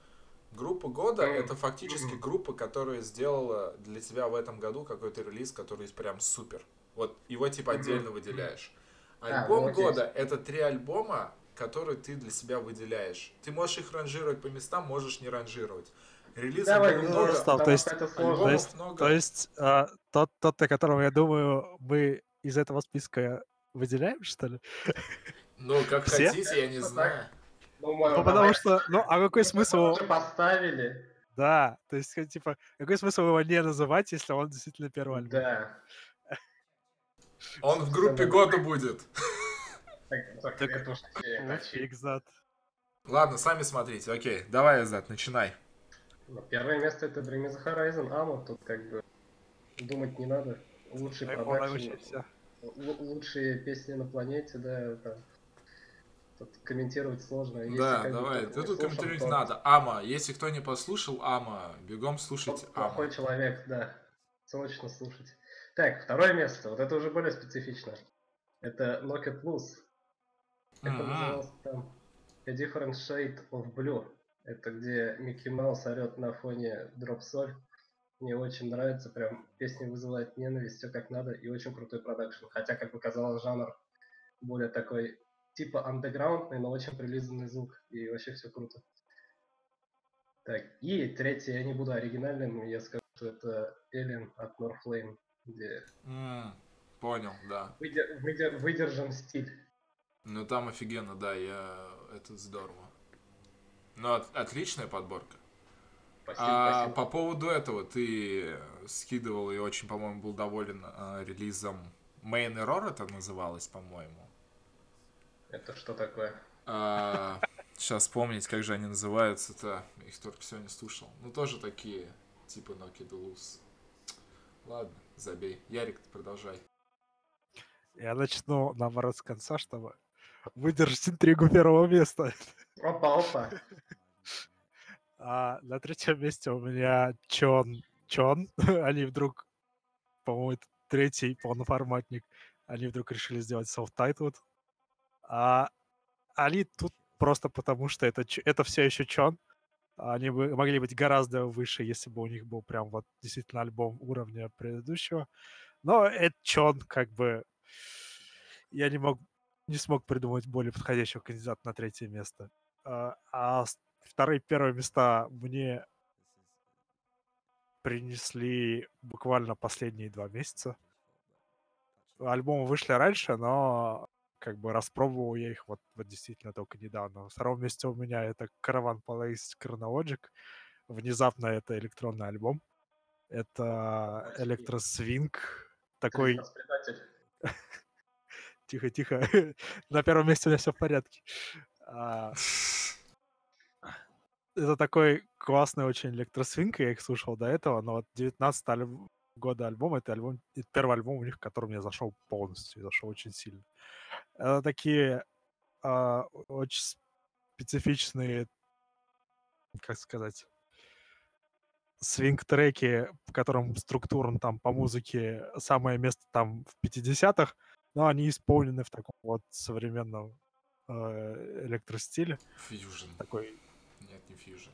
Speaker 1: Группа года
Speaker 3: Мгм.
Speaker 1: это фактически
Speaker 3: Мгм.
Speaker 1: группа, которая сделала для тебя в этом году какой-то релиз, который прям супер. Вот его типа отдельно выделяешь.
Speaker 3: А,
Speaker 1: Альбом
Speaker 3: ну, окей.
Speaker 1: года это три альбома, которые ты для себя выделяешь. Ты можешь их ранжировать по местам, можешь не ранжировать. Релизов
Speaker 3: Давай
Speaker 1: было много,
Speaker 3: потому
Speaker 2: то есть-
Speaker 3: сложно.
Speaker 2: есть-
Speaker 1: много.
Speaker 2: То есть а, тот, тот, о котором я думаю, мы из этого списка выделяем, что ли?
Speaker 1: Ну, как
Speaker 2: Все?
Speaker 1: хотите, я не
Speaker 3: Ну,
Speaker 1: знаю.
Speaker 3: Ну,
Speaker 2: Ну, потому что, ну, а какой
Speaker 3: Мы
Speaker 2: смысл?
Speaker 3: уже поставили.
Speaker 2: Да, то есть, типа, какой смысл его не называть, если он действительно первый альбом?
Speaker 3: Да.
Speaker 1: Он в группе года будет.
Speaker 3: Так, так,
Speaker 2: Так,
Speaker 3: это уж [laughs] не
Speaker 2: Ну.
Speaker 1: Ладно, сами смотрите. Окей, давай, Азат, начинай.
Speaker 3: Ну, Первое место это Bring Me The Horizon, Amo, тут как бы думать не надо. Лучший
Speaker 2: iPhone
Speaker 3: продакшн, лучшие песни на планете, да, там, тут комментировать сложно. Если
Speaker 1: Да, давай. Ты тут комментировать
Speaker 3: то
Speaker 1: надо. Ама. Если кто не послушал Ама, бегом слушайте
Speaker 3: тот Плохой
Speaker 1: Ама.
Speaker 3: человек, да. Срочно слушать. Так, второе место. Вот это уже более специфично. Это It Loose. Как он
Speaker 1: Мгм.
Speaker 3: назывался там? A Different Shade of Blue. Это где Микки Маус орет на фоне Drop Соль. Мне очень нравится, прям песня вызывает ненависть, все как надо, и очень крутой продакшн. Хотя, как показалось, жанр более такой, типа андеграундный, но очень прилизанный звук, и вообще все круто. Так, и третье, я не буду оригинальным, я скажу, что это Alien от Northlane, где
Speaker 1: М, Понял, да.
Speaker 3: выдер- выдер- выдержан стиль.
Speaker 1: Ну там офигенно, да, я... Это здорово. Ну, от- отличная подборка.
Speaker 3: Спасибо,
Speaker 1: А
Speaker 3: спасибо.
Speaker 1: по поводу этого ты скидывал и очень, по-моему, был доволен а, релизом Main Error это называлось, по-моему.
Speaker 3: Это что такое?
Speaker 1: сейчас вспомнить, как же они называются-то. Их только сегодня слушал. Ну, тоже такие, типа Nokia Deluxe. Ладно, забей. Ярик, продолжай.
Speaker 2: Я начну, наоборот, с конца, чтобы выдержать интригу первого места.
Speaker 3: Опа, опа.
Speaker 2: А на третьем месте у меня Чон. Чон. [laughs] Они вдруг, по-моему, это третий полноформатник. Они вдруг решили сделать self-titled. А они тут просто потому, что это, это все еще Чон. Они бы могли быть гораздо выше, если бы у них был прям вот действительно альбом уровня предыдущего. Но это Чон, как бы... Я не мог не смог придумать более подходящего кандидата на третье место. А, а вторые первые места мне принесли буквально последние два месяца. Альбомы вышли раньше, но как бы распробовал я их вот, вот действительно только недавно. На втором месте у меня это Caravan Palace Chronologic. Внезапно это электронный альбом. Это электросвинг. Такой. Тихо-тихо. [laughs] [laughs] На первом месте у меня все в порядке. [laughs] Это такой классный очень электросвинг, я их слушал до этого, но вот 19 альб- года альбом, это альбом, это первый альбом у них, который мне зашел полностью, зашел очень сильно. Это такие а, очень специфичные, как сказать, свинг-треки, в котором структурно там по музыке самое место там в 50-х, но они исполнены в таком вот современном э, электростиле.
Speaker 1: Фьюжн.
Speaker 2: Такой,
Speaker 1: фьюжн.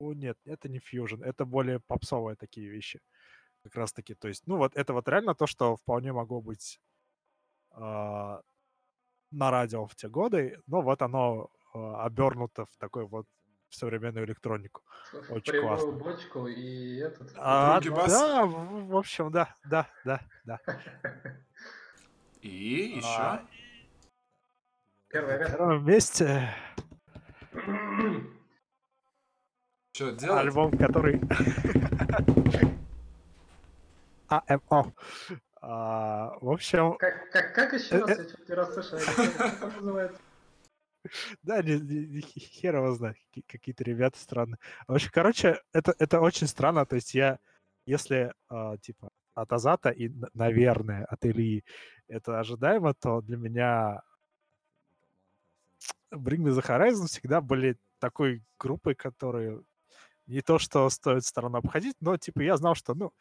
Speaker 2: ну нет, это не фьюжн, это более попсовые такие вещи. Как раз таки, то есть, ну вот это вот реально то, что вполне могло быть а, на радио в те годы, но вот оно а, обернуто в такой вот современную электронику.
Speaker 3: В
Speaker 2: Очень
Speaker 3: прямую
Speaker 2: классно.
Speaker 3: бочку и этот.
Speaker 2: А, да, в, в общем, да, да, да, да.
Speaker 1: И еще?
Speaker 2: А,
Speaker 3: Первое
Speaker 2: на
Speaker 3: место.
Speaker 2: первом месте [clears throat]
Speaker 1: Что делать?
Speaker 2: альбом, который... [laughs] АМО. А, В общем,
Speaker 3: Как, как, как еще
Speaker 2: Э,
Speaker 3: раз? Я расслышал. Я Как он называется?
Speaker 2: Да, не, не- хер его знает, какие- какие-то ребята странные. В общем, короче, это, это очень странно. То есть я, если, а, типа, от Азата и, наверное, от Ильи это ожидаемо, то для меня Bring Me The Horizon всегда были такой группой, которые не то что стоит сторону обходить, но, типа, я знал, что, ну,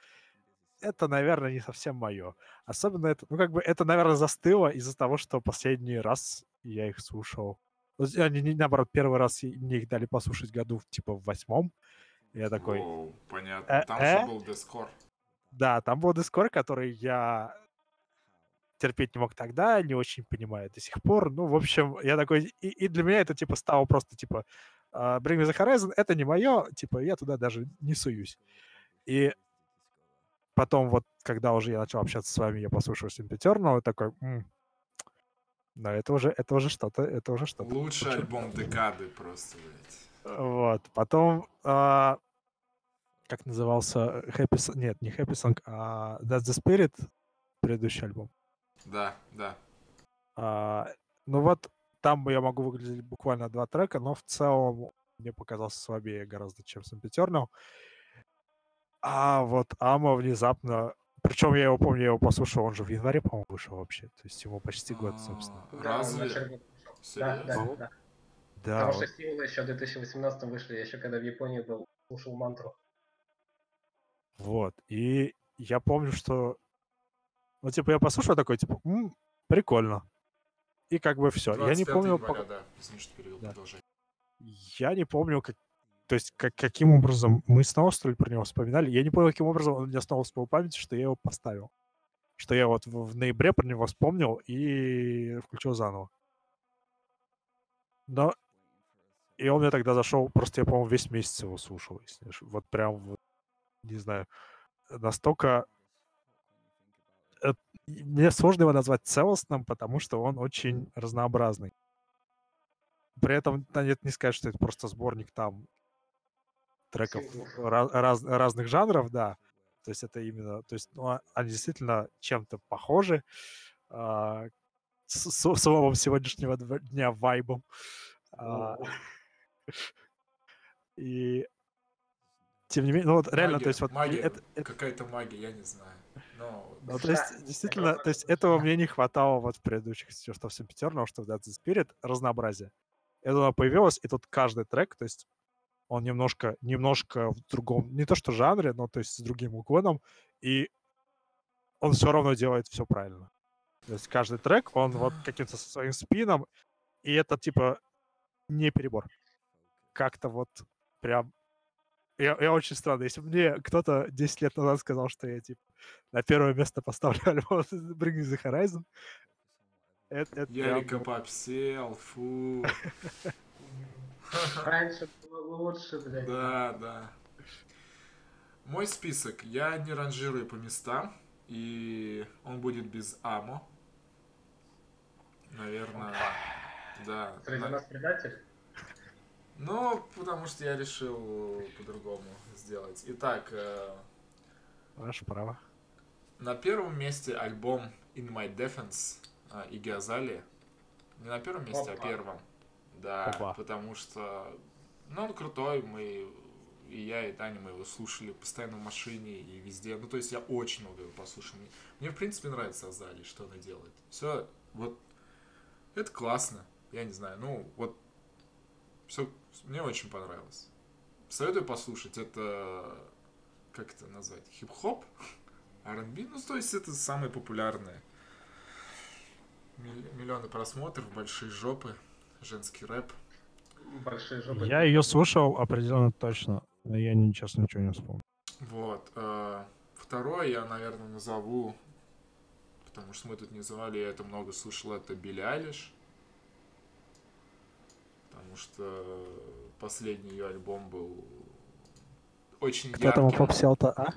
Speaker 2: это, наверное, не совсем мое. Особенно это, ну, как бы, это, наверное, застыло из-за того, что последний раз я их слушал. Ну, Они, наоборот, первый раз мне их дали послушать году, типа, в восьмом. Я такой,
Speaker 1: Воу, понятно.
Speaker 2: Э,
Speaker 1: Там
Speaker 2: э?
Speaker 1: же был Дескор.
Speaker 2: да, там был Discord, который я терпеть не мог тогда, не очень понимаю до сих пор. Ну, в общем, я такой... И, и для меня это, типа, стало просто, типа, а, Bring Me The Horizon — это не мое, типа, я туда даже не суюсь. И потом вот, когда уже я начал общаться с вами, я послушал Симпетерного, такой... «М, ну, это уже, это уже что-то, это уже что-то.
Speaker 1: Лучший
Speaker 2: Почему?
Speaker 1: альбом декады просто, блядь.
Speaker 2: Вот. Потом а, как назывался, Happy Song, нет, не Happy Song, а That's the Spirit, предыдущий альбом.
Speaker 1: Да, да.
Speaker 2: А, ну вот там я могу выглядеть буквально два трека, но в целом мне показался слабее гораздо, чем Сампетернал. А вот Ама внезапно... Причем я его помню, я его послушал, он же в январе, по-моему, вышел вообще. То есть ему почти год, собственно.
Speaker 1: А,
Speaker 3: Да,
Speaker 1: Разве?
Speaker 3: Да, да, да.
Speaker 2: Да,
Speaker 3: Потому
Speaker 2: вот.
Speaker 3: что синглы еще в 2018 вышли, я еще когда в Японии был, слушал мантру.
Speaker 2: Вот. И я помню, что... Ну, типа, я послушал такой, типа, «М, прикольно. И как бы все. Я не
Speaker 1: 25
Speaker 2: помню...
Speaker 1: января, да. Извини, что перевел,
Speaker 2: Да.
Speaker 1: продолжай.
Speaker 2: Я не помню, как... То есть, как, каким образом мы снова, что ли, про него вспоминали. Я не помню, каким образом он у меня снова всплыл в памяти, что я его поставил. Что я вот в, в ноябре про него вспомнил и включил заново. Но... И он мне тогда зашел, просто я, по-моему, весь месяц его слушал. если Вот прям, вот, не знаю, настолько... э, Мне сложно его назвать целостным, потому что он очень разнообразный. При этом нет, не сказать, что это просто сборник там треков
Speaker 3: Синглов.
Speaker 2: ра- раз- разных жанров, да. То есть это именно, то есть ну, а- они действительно чем-то похожи а, с, с словом сегодняшнего дня вайбом.
Speaker 3: Ну, [laughs]
Speaker 2: и тем не менее, ну вот реально,
Speaker 1: Магия,
Speaker 2: то есть вот
Speaker 1: магия,
Speaker 2: это, это-
Speaker 1: какая-то магия, я не знаю. Но
Speaker 2: ну, то есть действительно, то есть
Speaker 3: это
Speaker 2: этого мне не хватало вот в предыдущих, что в Симпетерном, что в Dead the Spirit, разнообразие. Это оно появилось, и тут каждый трек, то есть он немножко, немножко в другом, не то что жанре, но то есть с другим уклоном, и он все равно делает все правильно. То есть каждый трек, он вот каким-то со своим спином, и это типа не перебор. Как-то вот прям... Я, я очень странно. Если бы мне кто-то 10 лет назад сказал, что я типа на первое место поставлю [laughs] альбом Bring The Horizon, это, это прям,
Speaker 1: Ярика
Speaker 2: ну,
Speaker 1: попсел, фу.
Speaker 3: Раньше было лучше, блядь.
Speaker 1: Да, да. Мой список я не ранжирую по местам, и он будет без Амо. Наверное, да.
Speaker 3: Среди
Speaker 1: На-
Speaker 3: нас предатель?
Speaker 1: Ну, потому что я решил по-другому сделать. Итак, э,
Speaker 2: ваше право.
Speaker 1: на первом месте альбом In My Defense э, Игги Азалии. Не на первом месте, а
Speaker 3: Опа.
Speaker 1: первом. Да,
Speaker 2: Опа.
Speaker 1: потому что, ну, он крутой, мы, и я, и Таня, мы его слушали постоянно в машине и везде. Ну, то есть я очень много его послушал. Мне, мне, в принципе, нравится Азали, что она делает. Все, вот, это классно. Я не знаю, ну, вот, все, мне очень понравилось. Советую послушать, это, как это назвать, хип-хоп? R&B? Ну, то есть это самые популярные. Миллионы просмотров, большие жопы, женский рэп.
Speaker 3: Большие жопы.
Speaker 2: Я ее слушал определенно точно, но я, честно, ничего не вспомнил.
Speaker 1: Вот. э, Второе я, наверное, назову, потому что мы тут не называли, я это много слушал, это Билли Айлиш. Потому что последний ее альбом был очень
Speaker 2: Кто там
Speaker 1: ярким.
Speaker 2: попсел-то, а?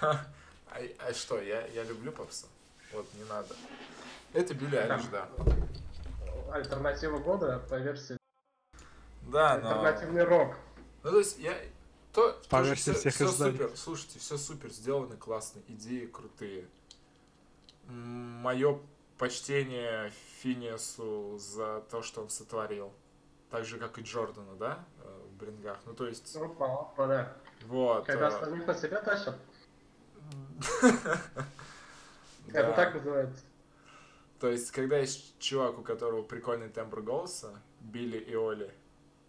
Speaker 2: [laughs]
Speaker 1: А, а что, я, я люблю попса. Вот, не надо. Это Билли Айлиш, да.
Speaker 3: Альтернатива года по версии
Speaker 1: Да, но...
Speaker 3: альтернативный рок.
Speaker 1: Ну, то есть, я... То,
Speaker 2: По
Speaker 1: тоже
Speaker 2: версии всех изданий.
Speaker 1: супер, слушайте, все супер сделано, классно, идеи крутые. Мое почтение Финиасу за то, что он сотворил. Так же, как и Джордану, да, э, в Брингах. Ну, то есть,
Speaker 3: Опа, опа, да.
Speaker 1: вот.
Speaker 3: Когда остальных на себя тащат, [laughs] это так называется.
Speaker 1: То есть, когда есть чувак, у которого прикольный тембр голоса, Билли и Оли,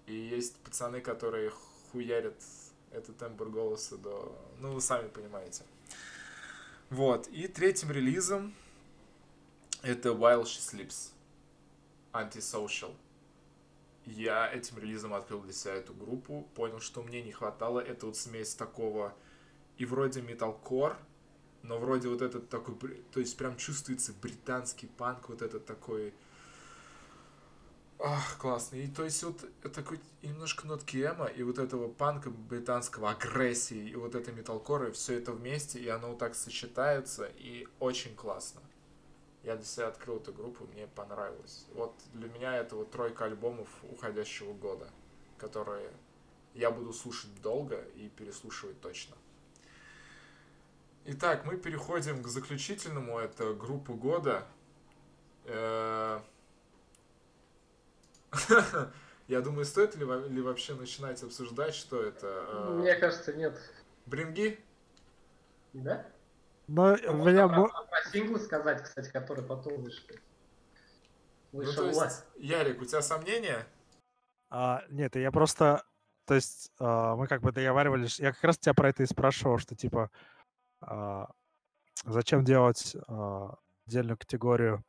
Speaker 1: и есть пацаны, которые хуярят этот тембр голоса до... Ну, вы сами понимаете. Вот. И третьим релизом это While She Sleeps. Antisocial. Я этим релизом открыл для себя эту группу, понял, что мне не хватало. Это вот смесь такого и вроде металкор, но вроде вот этот такой, то есть прям чувствуется британский панк, вот этот такой, ах, классный. И то есть вот такой немножко нотки эмо, и вот этого панка британского, агрессии, и вот это металкора, и все это вместе, и оно вот так сочетается, и очень классно. Я для себя открыл эту группу, мне понравилось. Вот для меня это вот тройка альбомов уходящего года, которые я буду слушать долго и переслушивать точно. Итак, мы переходим к заключительному. Это группа года. Э, [laughs] я думаю, стоит ли, ли вообще начинать обсуждать, что это?
Speaker 3: Э, Мне кажется, нет.
Speaker 1: Бринги?
Speaker 3: Да?
Speaker 2: Но ну, меня... Про,
Speaker 3: про синглы сказать, кстати, которые потом вышли.
Speaker 1: Вышел ну, то есть, Ярик, у тебя сомнения?
Speaker 2: А, нет, я просто... То есть а, мы как бы договаривались... Я как раз тебя про это и спрашивал, что типа... А, зачем делать а, отдельную категорию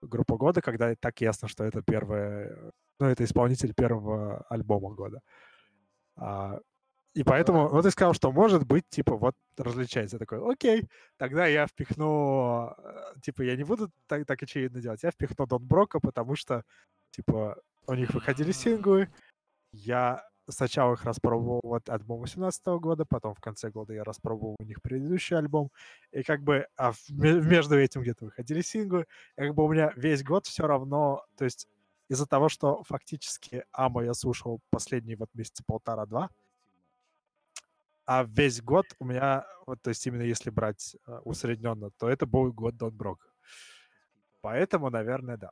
Speaker 2: группы года, когда так ясно, что это первое... Ну, это исполнитель первого альбома года. А, и поэтому, вот ты сказал, что может быть, типа, вот различается. Я такой, окей, тогда я впихну, э, типа, я не буду так, так очевидно делать. Я впихну Дон Брока, потому что, типа, у них выходили синглы. Я сначала их распробовал вот альбом 18 года, потом в конце года я распробовал у них предыдущий альбом. И как бы, а в, между этим где-то выходили синглы. И как бы у меня весь год все равно, то есть из-за того, что фактически Ама я слушал последние вот месяца полтора-два, а весь год у меня, вот, то есть именно если брать uh, усредненно, то это был год Дон Брок. Поэтому, наверное, да.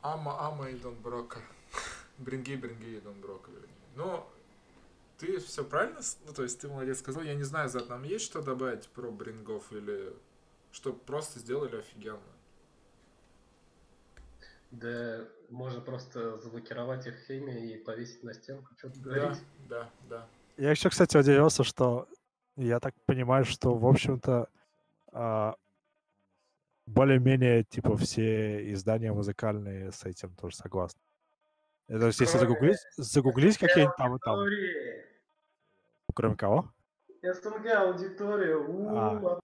Speaker 1: Ама, Ама и Дон Брока. [laughs] Бринги, Бринги и Дон Брока, вернее. Ну, ты все правильно, ну, то есть ты молодец сказал. Я не знаю, за нам есть что добавить про Брингов или что просто сделали офигенно.
Speaker 3: Да можно просто заблокировать их химию и повесить на стенку, что-то говорить.
Speaker 1: Да, да, да.
Speaker 2: Я еще, кстати, удивился, что я так понимаю, что, в общем-то, а, более-менее, типа, все издания музыкальные с этим тоже согласны. То есть, если загуглить, загуглить какие-нибудь там, там... Кроме кого?
Speaker 3: СНГ аудитория.
Speaker 2: А,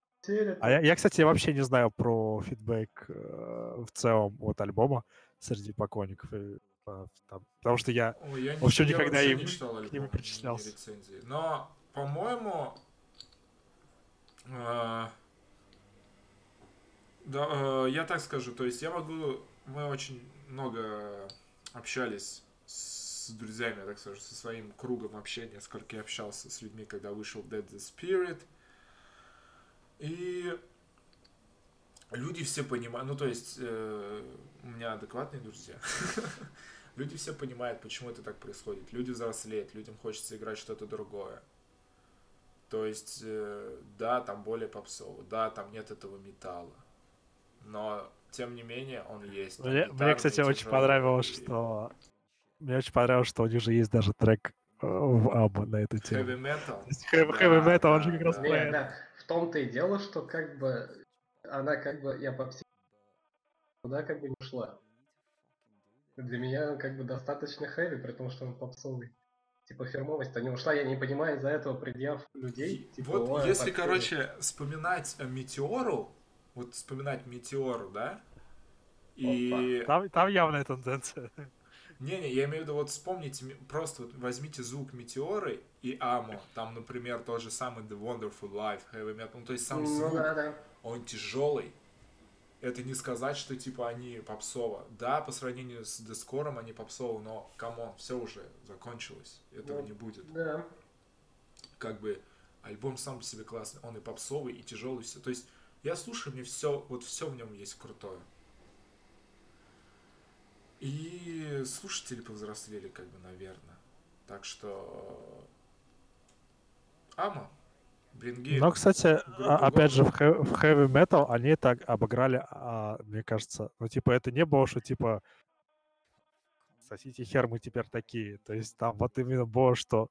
Speaker 2: а я, я, кстати, вообще не знаю про фидбэк э, в целом от альбома среди поклонников. И там, потому что я,
Speaker 1: Ой, я
Speaker 2: в общем,
Speaker 1: не,
Speaker 2: никогда им,
Speaker 1: не читал
Speaker 2: к ним причислялся.
Speaker 1: Рецензии. Но, по-моему, э, да, э, я так скажу, то есть я могу, мы очень много общались с друзьями, так скажу, со своим кругом общения, сколько я общался с людьми, когда вышел Dead the Spirit. И люди все понимают, ну то есть э, у меня адекватные друзья. [laughs] люди все понимают, почему это так происходит. Люди взрослеют, людям хочется играть что-то другое. То есть, э, да, там более попсово, да, там нет этого металла. Но, тем не менее, он есть.
Speaker 2: Мне, мне кстати, очень понравилось, и... что... Мне очень понравилось, что у них же есть даже трек э, в Абба на эту тему.
Speaker 1: Heavy Metal?
Speaker 2: Heavy, да, heavy Metal, он же как раз
Speaker 3: да, про да. В том-то и дело, что как бы она как бы, я по туда как бы не ушла. Для меня как бы достаточно хэви, при том, что он попсовый. Типа фирмовость-то не ушла, я не понимаю из-за этого предъяв людей. Типа,
Speaker 1: вот если, короче, вспоминать Метеору, вот вспоминать Метеору, да?
Speaker 2: И... Там, там явная тенденция.
Speaker 1: Не-не, я имею в виду, вот вспомните, просто вот возьмите звук Метеоры и Amo, там, например, тот же самый The Wonderful Life, Heavy Metal, ну, то есть сам ну, звук, да, да. он тяжелый, это не сказать, что типа они попсово. Да, по сравнению с deathcore ом они попсово, но come on, все уже закончилось. Этого ну, не будет.
Speaker 3: Да.
Speaker 1: Как бы альбом сам по себе классный, он и попсовый, и тяжелый, все. То есть я слушаю, мне все, вот все в нем есть крутое. И слушатели повзрослели, как бы, наверное. Так что... Ама,
Speaker 2: Брингейт. Но, кстати, а, опять же, в, Heavy Metal они так обыграли, а, мне кажется, ну, типа, это не было, что, типа, сосите хер, мы теперь такие. То есть там вот именно было, что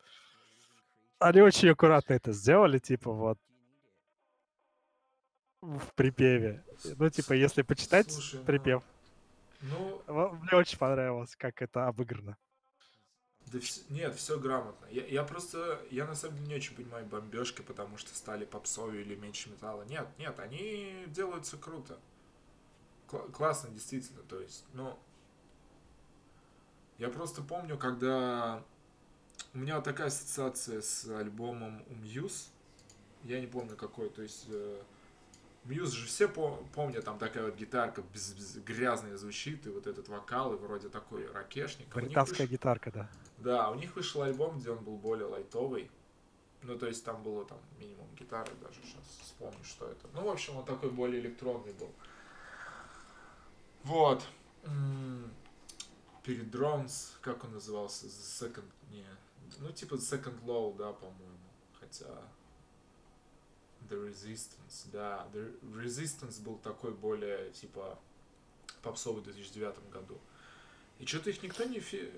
Speaker 2: они очень аккуратно это сделали, типа, вот, в припеве. Ну, типа, если почитать Слушай, ну, припев,
Speaker 1: ну,
Speaker 2: мне очень понравилось, как это обыграно.
Speaker 1: Да вс... нет, все грамотно. Я, я просто, я на самом деле не очень понимаю бомбежки, потому что стали попсовью или меньше металла. Нет, нет, они делаются круто. Кл- классно, действительно, то есть, ну... Я просто помню, когда... У меня такая ассоциация с альбомом Умьюз. Я не помню какой, то есть... Э, Мьюз же все по- помнят, там такая вот гитарка без- без- грязная звучит, и вот этот вокал, и вроде такой ракешник. А
Speaker 2: Британская
Speaker 1: выш-
Speaker 2: гитарка, да.
Speaker 1: Да, у них вышел альбом, где он был более лайтовый. Ну, то есть там было там минимум гитары, даже сейчас вспомню, что это. Ну, в общем, он такой более электронный был. Вот. М, Перед Drones, как он назывался? The Second, не, ну, типа Second Low, да, по-моему. Хотя... The Resistance, да. The Resistance был такой более, типа, попсовый в 2009 году. И что-то их никто не фи...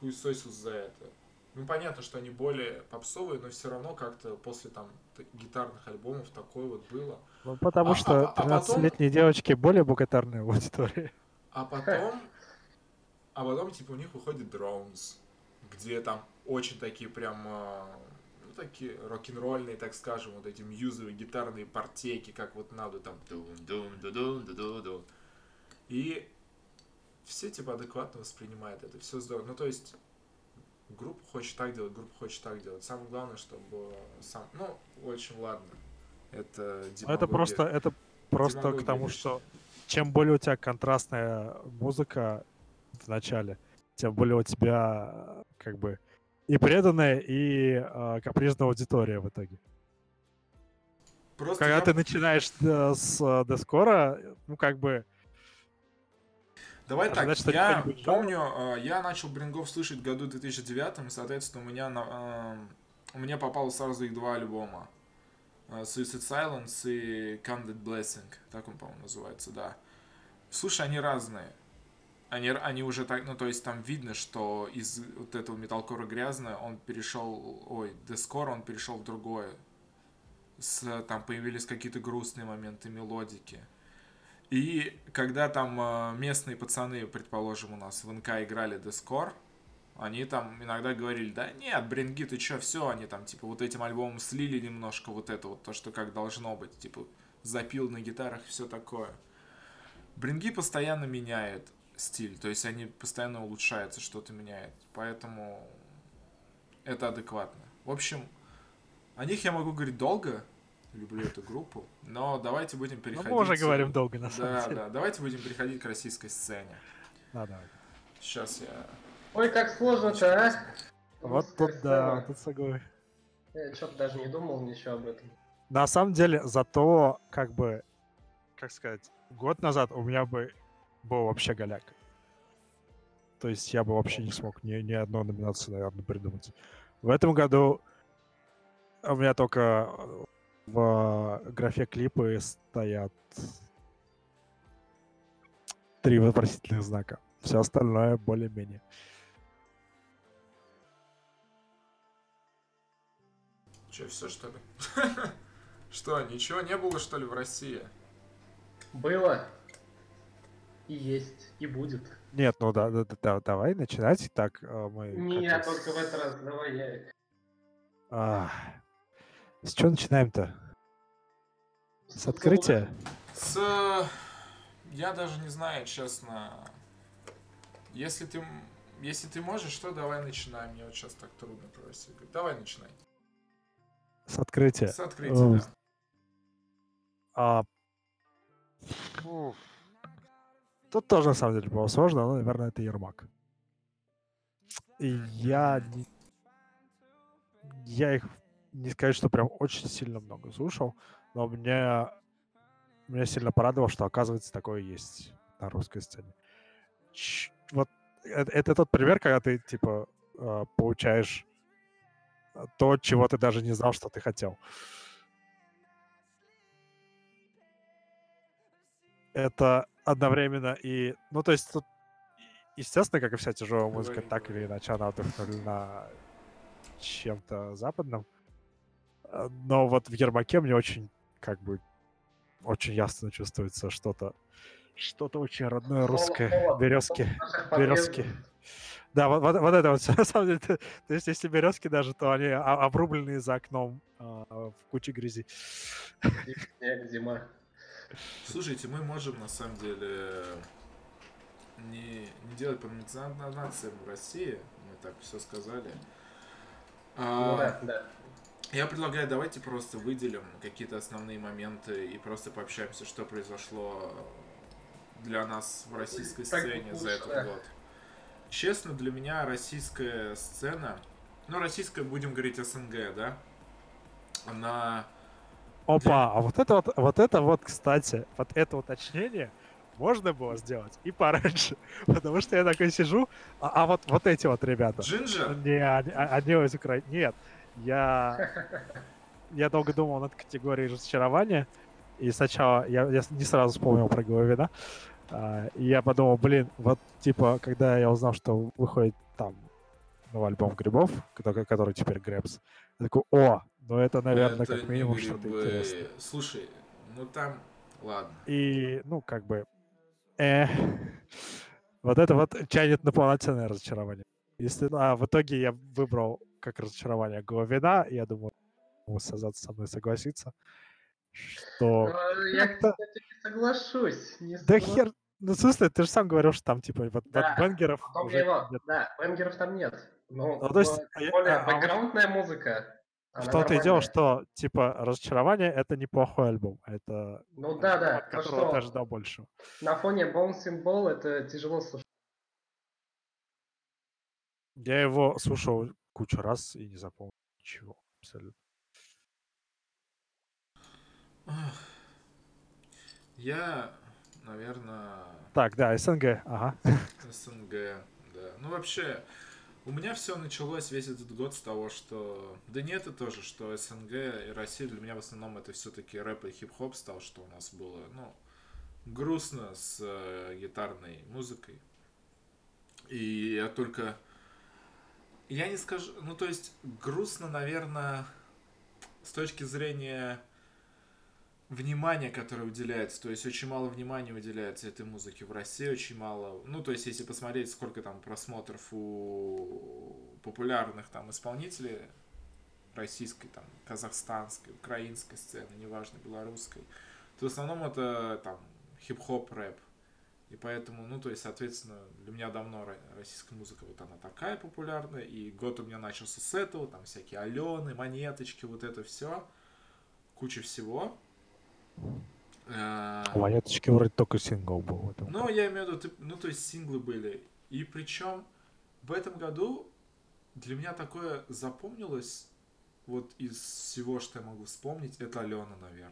Speaker 1: хуесосил за это. Ну, понятно, что они более попсовые, но все равно как-то после там гитарных альбомов такое вот было.
Speaker 2: Ну, потому
Speaker 1: А-
Speaker 2: что
Speaker 1: а- а потом-
Speaker 2: 13-летние девочки более богатарные в аудитории.
Speaker 1: А потом, а потом, типа, у них выходит Drones, где там очень такие прям, а, такие рок-н-ролльные, так скажем, вот эти мьюзовые гитарные партейки, как вот надо там дун И все, типа, адекватно воспринимают это, все здорово. Ну, то есть, группа хочет так делать, группа хочет так делать. Самое главное, чтобы сам, ну, в общем, ладно. Это
Speaker 2: Но Это просто, это просто к тому, что чем более у тебя контрастная музыка в начале, тем более у тебя как бы и преданная, и э, капризная аудитория в итоге.
Speaker 1: Просто
Speaker 2: Когда
Speaker 1: я-
Speaker 2: ты начинаешь э, с э, дескора, ну как бы
Speaker 1: Давай
Speaker 2: Ожидать,
Speaker 1: так,
Speaker 2: что
Speaker 1: я помню, э, я начал Брингов слышать в году 2009, и, соответственно, у меня, на, э, у меня попало сразу их два альбома. Э, Suicide Silence и Candid Blessing, так он, по-моему, называется, да. Слушай, они разные. Они, они уже так, ну, то есть там видно, что из вот этого металкора грязное он перешел, ой, дескор он перешел в другое. С, там появились какие-то грустные моменты, мелодики. И когда там э, местные пацаны, предположим, у нас в НК играли Дескор, они там иногда говорили, да нет, Бринги, ты чё, все, они там, типа, вот этим альбомом слили немножко вот это вот, то, что как должно быть, типа, запил на гитарах и все такое. Бринги постоянно меняет стиль, то есть они постоянно улучшаются, что-то меняет, поэтому это адекватно. В общем, о них я могу говорить долго, люблю эту группу, но давайте будем
Speaker 2: ну,
Speaker 1: переходить...
Speaker 2: мы уже говорим долго на самом
Speaker 1: Да,
Speaker 2: деле.
Speaker 1: да, давайте будем переходить к российской сцене.
Speaker 2: Да, давай.
Speaker 1: Сейчас я...
Speaker 3: Ой, как сложно-то, а?
Speaker 2: Вот
Speaker 3: Русская
Speaker 2: тут, да,
Speaker 3: сцена.
Speaker 2: вот тут согласен.
Speaker 3: Я что-то даже не думал ничего об этом.
Speaker 2: На самом деле, зато, как бы, как сказать, год назад у меня бы был вообще голяк. То есть я бы вообще не смог ни, ни одной номинации, наверное, придумать. В этом году у меня только э, в графе клипы стоят три вопросительных знака. Все остальное более-менее.
Speaker 1: Че, все что ли? [laughs] Что, ничего не было, что ли, в России?
Speaker 3: Было. И есть, и будет.
Speaker 2: Нет, ну да, да, да, да, давай начинать. Так, э, мы...
Speaker 3: Не,
Speaker 2: как-то
Speaker 3: только в этот раз. Давай я.
Speaker 2: А, с чего начинаем-то? С открытия?
Speaker 1: С... Я даже не знаю, честно. Если ты... Если ты можешь, что давай начинаем. Мне вот сейчас так трудно про Россию говорить. Давай начинай.
Speaker 2: С открытия.
Speaker 1: С открытия, да.
Speaker 2: А, фу. Тут тоже, на самом деле, было сложно, но, наверное, это Ермак. И я... Я их, не сказать, что прям очень сильно много слушал, но мне... Меня сильно порадовало, что, оказывается, такое есть на русской сцене. Ч- Вот это, это тот пример, когда ты, типа, э, получаешь то, чего ты даже не знал, что ты хотел. это одновременно и... Ну, то есть тут, естественно, как и вся тяжелая музыка, так или иначе она вдохновлена чем-то западным. Э, Но вот в Ермаке мне очень, как бы, очень ясно чувствуется что-то, что-то очень родное русское. Березки.
Speaker 3: Наших
Speaker 2: Березки.
Speaker 3: подъездов.
Speaker 2: Да, вот, вот, вот это вот [laughs] на самом деле. То, то есть, если березки даже, то они обрубленные за окном а, в куче грязи.
Speaker 3: Снег, зима.
Speaker 1: Слушайте, мы можем на самом деле не, не делать по национациям в России. Мы так все сказали.
Speaker 3: Ну
Speaker 1: А,
Speaker 3: да, да.
Speaker 1: Я предлагаю, давайте просто выделим какие-то основные моменты и просто пообщаемся, что произошло для нас в российской
Speaker 3: Так
Speaker 1: сцене за
Speaker 3: лучше,
Speaker 1: этот
Speaker 3: да.
Speaker 1: год. Честно, для меня российская сцена, ну, российская, будем говорить, СНГ, да, она...
Speaker 2: Опа, а вот это вот, вот это вот, кстати, вот это уточнение можно было сделать и пораньше. [laughs] Потому что я такой сижу, а, а вот, вот эти вот ребята.
Speaker 1: Джинджер?
Speaker 2: Не, они, а- они из Украины. Нет, я, [laughs] я долго думал над категорией разочарования. И сначала я, я не сразу вспомнил про Головина. А, и я подумал, блин, вот типа, когда я узнал, что выходит там новый альбом Грибов, который, который теперь Грэбс, я такой, о, ну это, наверное,
Speaker 1: Это
Speaker 2: как минимум что-то
Speaker 1: грибы.
Speaker 2: интересное.
Speaker 1: Слушай, ну там... Ладно.
Speaker 2: И, ну, как бы, э, вот это вот тянет на полноценное разочарование. Если, ну, а в итоге я выбрал как разочарование Головина, и я думаю, ну, Сазат со мной согласится, что...
Speaker 3: А, Я, кстати, не соглашусь. Не
Speaker 2: Да
Speaker 3: соглашусь.
Speaker 2: хер... Ну, в смысле, ты же сам говорил, что там, типа, вот, вот
Speaker 3: Да,
Speaker 2: бенгеров
Speaker 3: Потом
Speaker 2: уже
Speaker 3: я его...
Speaker 2: нет.
Speaker 3: Да, бенгеров там нет. Но
Speaker 2: Ну, то есть,
Speaker 3: в-
Speaker 2: а
Speaker 3: более
Speaker 2: а- а
Speaker 3: бэкграундная музыка.
Speaker 2: В
Speaker 3: она
Speaker 2: том-то и дело,
Speaker 3: нормальная.
Speaker 2: что, типа, разочарование — это неплохой альбом. Это
Speaker 3: Ну да, да.
Speaker 2: от
Speaker 3: То,
Speaker 2: которого ты
Speaker 3: что
Speaker 2: ожидал большего.
Speaker 3: на фоне Bouncing Ball это тяжело слушать.
Speaker 2: Я его слушал кучу раз и не запомнил ничего абсолютно.
Speaker 1: Я, наверное,
Speaker 2: Так, да, СНГ, ага.
Speaker 1: СНГ, да. Ну, вообще, у меня все началось весь этот год с того, что... Да нет, это тоже, что СНГ и Россия для меня в основном это все-таки рэп и хип-хоп стал, что у нас было, ну, грустно с э, гитарной музыкой. И я только... Я не скажу... Ну, то есть, грустно, наверное, с точки зрения внимание, которое уделяется, то есть очень мало внимания уделяется этой музыке в России, очень мало, ну, то есть если посмотреть, сколько там просмотров у популярных там исполнителей российской, там, казахстанской, украинской сцены, неважно, белорусской, то в основном это там хип-хоп, рэп. И поэтому, ну, то есть, соответственно, для меня давно ро- российская музыка вот она такая популярная, и год у меня начался с этого, там всякие Алены, Монеточки, вот это все, куча всего. Э,
Speaker 2: У Монеточки вроде только сингл был
Speaker 1: ну, я имею в виду, ты- ну, то есть синглы были. И причем в этом году для меня такое запомнилось, вот из всего, что я могу вспомнить, это Алена, наверное.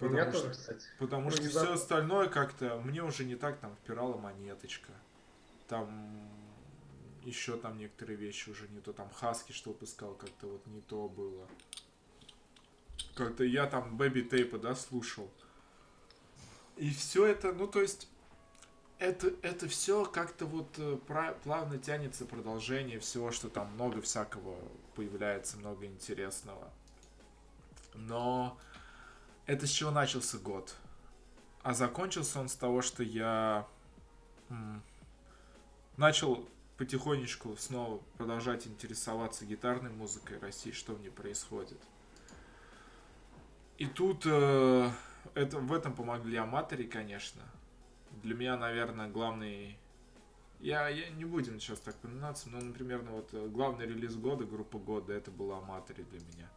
Speaker 3: Меня
Speaker 1: Потому
Speaker 3: тоже,
Speaker 1: что,
Speaker 3: кстати.
Speaker 1: потому
Speaker 3: Ну,
Speaker 1: что все остальное как-то мне уже не так там впирала монеточка. Там еще там некоторые вещи уже не то. Там Хаски что выпускал, как-то вот не то было. Как-то я там Бэби Тейпа, да, слушал. И все это, ну то есть, это, это все как-то вот э, плавно тянется продолжение всего, что там много всякого появляется, много интересного. Но это с чего начался год. А закончился он с того, что я начал потихонечку снова продолжать интересоваться гитарной музыкой России, что в ней происходит. И тут э, это, в этом помогли аматоры, конечно. Для меня, наверное, главный... Я, я не будем сейчас так поминаться, но, например, ну, вот э, главный релиз года, группа года, это была аматоры для меня.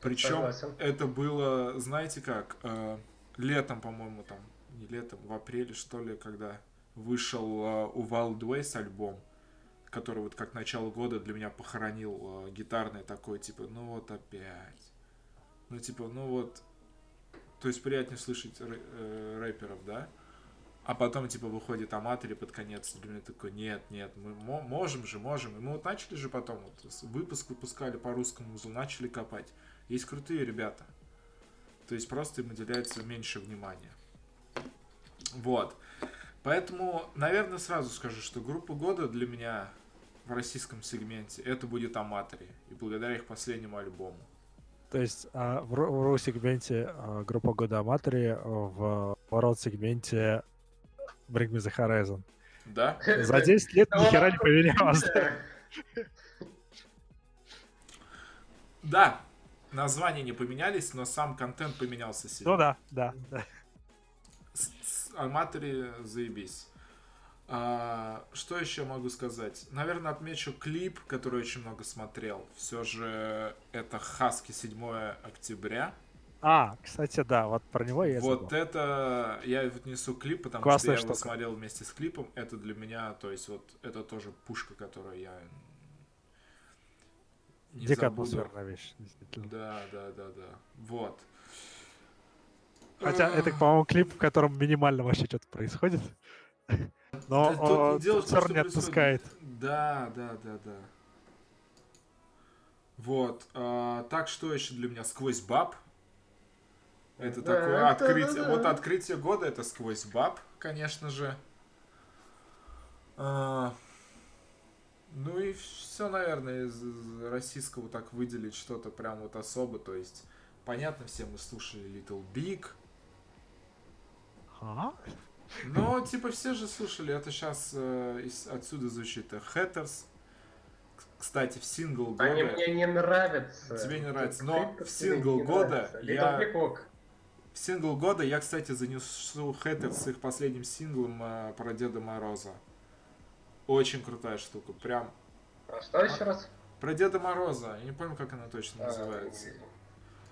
Speaker 1: Причем
Speaker 3: Согласен.
Speaker 1: это было, знаете как, э, летом, по-моему, там, не летом, в апреле, что ли, когда вышел э, у Wild Ways альбом, который вот как начало года для меня похоронил э, гитарный такой, типа, ну вот опять. Ну, типа, ну вот, то есть приятнее слышать э, рэперов, да? А потом, типа, выходит аматори под конец, для меня такой, нет, нет, мы мо- можем же, можем. И мы вот начали же потом, вот, выпуск выпускали по русскому узлу, начали копать. Есть крутые ребята. То есть просто им уделяется меньше внимания. Вот. Поэтому, наверное, сразу скажу, что группа года для меня в российском сегменте это будет Аматори. И благодаря их последнему альбому.
Speaker 2: То есть а, в ру-сегменте а, группа года Аматори, а, в ворот-сегменте Bring Me The Horizon.
Speaker 1: Да?
Speaker 2: За 10 лет ни хера не поменялось.
Speaker 1: Да. Названия не поменялись, но сам контент поменялся сильно.
Speaker 2: Ну да, да.
Speaker 1: Аматори заебись. А, что еще могу сказать? Наверное, отмечу клип, который очень много смотрел. Все же это Хаски 7 октября.
Speaker 2: А, кстати, да, вот про него я
Speaker 1: Вот
Speaker 2: забыл.
Speaker 1: это я вот несу клип, потому
Speaker 2: Классная
Speaker 1: что я его
Speaker 2: штука.
Speaker 1: смотрел вместе с клипом. Это для меня, то есть вот это тоже пушка, которую я не
Speaker 2: Дико атмосферная вещь, действительно.
Speaker 1: Да, да, да, да. Вот.
Speaker 2: Хотя это, по-моему, клип, в котором минимально вообще что-то происходит. [laughs] Но
Speaker 1: Да тут
Speaker 2: он
Speaker 1: дело в том,
Speaker 2: танцор
Speaker 1: что
Speaker 2: не отпускает.
Speaker 1: Да, да, да, да. Вот. а, так что еще для меня сквозь баб. Это
Speaker 3: Да,
Speaker 1: такое
Speaker 3: это
Speaker 1: открытие.
Speaker 3: да-да.
Speaker 1: Вот открытие года это сквозь баб, конечно же. А, ну и все, наверное, из, из российского так выделить что-то прям вот особо. То есть, понятно, все мы слушали Little Big.
Speaker 2: А?
Speaker 1: Но, типа, все же слушали, это сейчас отсюда звучит э. К- Кстати, в сингл года...
Speaker 3: Они мне не нравятся.
Speaker 1: Тебе не нравится, но в сингл года я-. В сингл года я, кстати, занесу Hatters с их последним синглом э, про Деда Мороза. Очень крутая штука, прям...
Speaker 3: А что еще раз?
Speaker 1: Про Деда Мороза, я не помню, как она точно
Speaker 3: А,
Speaker 1: называется.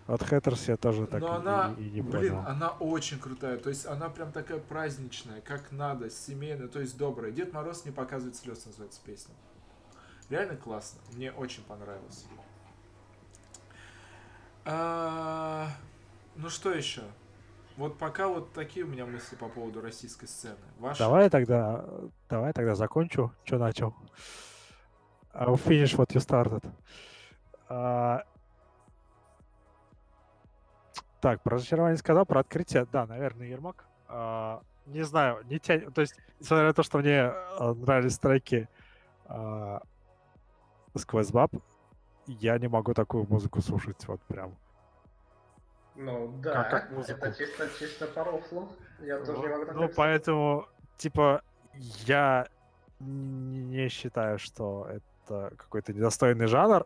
Speaker 2: От Хэттерс я тоже так
Speaker 1: Но
Speaker 2: и-
Speaker 1: она,
Speaker 2: и, и не
Speaker 1: блин,
Speaker 2: понял.
Speaker 1: она очень крутая. То есть она прям такая праздничная, как надо, семейная, то есть добрая. Дед Мороз не показывает слез, называется песня. Реально классно. Мне очень понравилось. А, ну что еще? Вот пока вот такие у меня мысли по поводу российской сцены. Ваши?
Speaker 2: Давай тогда, давай тогда закончу, что начал. I'll finish what you started. А, Так, про разочарование сказал, про открытие, да, наверное, Ермак. А, Не знаю, не тянет, то есть, несмотря на то, что мне а, нравились треки а, сквозь баб, я не могу такую музыку слушать вот прям.
Speaker 3: Ну да,
Speaker 2: как музыку.
Speaker 3: это чисто, чисто по рофлу. Я тоже не могу так
Speaker 2: Ну,
Speaker 3: написать.
Speaker 2: поэтому, типа, я не считаю, что это какой-то недостойный жанр,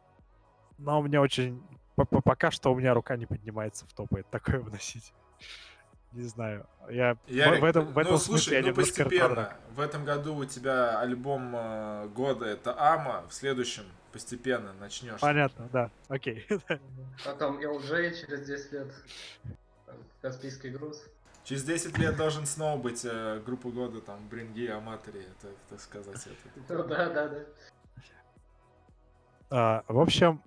Speaker 2: но мне очень... по- по- Пока что у меня рука не поднимается в топы такое вносить. Не знаю. Я в-
Speaker 1: Ярик,
Speaker 2: в этом, в
Speaker 1: ну,
Speaker 2: этом
Speaker 1: слушай,
Speaker 2: смысле я
Speaker 1: ну постепенно.
Speaker 2: ретро.
Speaker 1: В этом году у тебя альбом э, года это Ама, в следующем постепенно начнешь.
Speaker 2: Понятно, да. Окей.
Speaker 3: Потом LJ через 10 лет. Там, Каспийский груз.
Speaker 1: Через 10 лет должен снова быть э, группа года, там, Бринги, Аматори, так, так сказать. Это.
Speaker 3: Ну [laughs] да, да, да.
Speaker 2: А, в общем,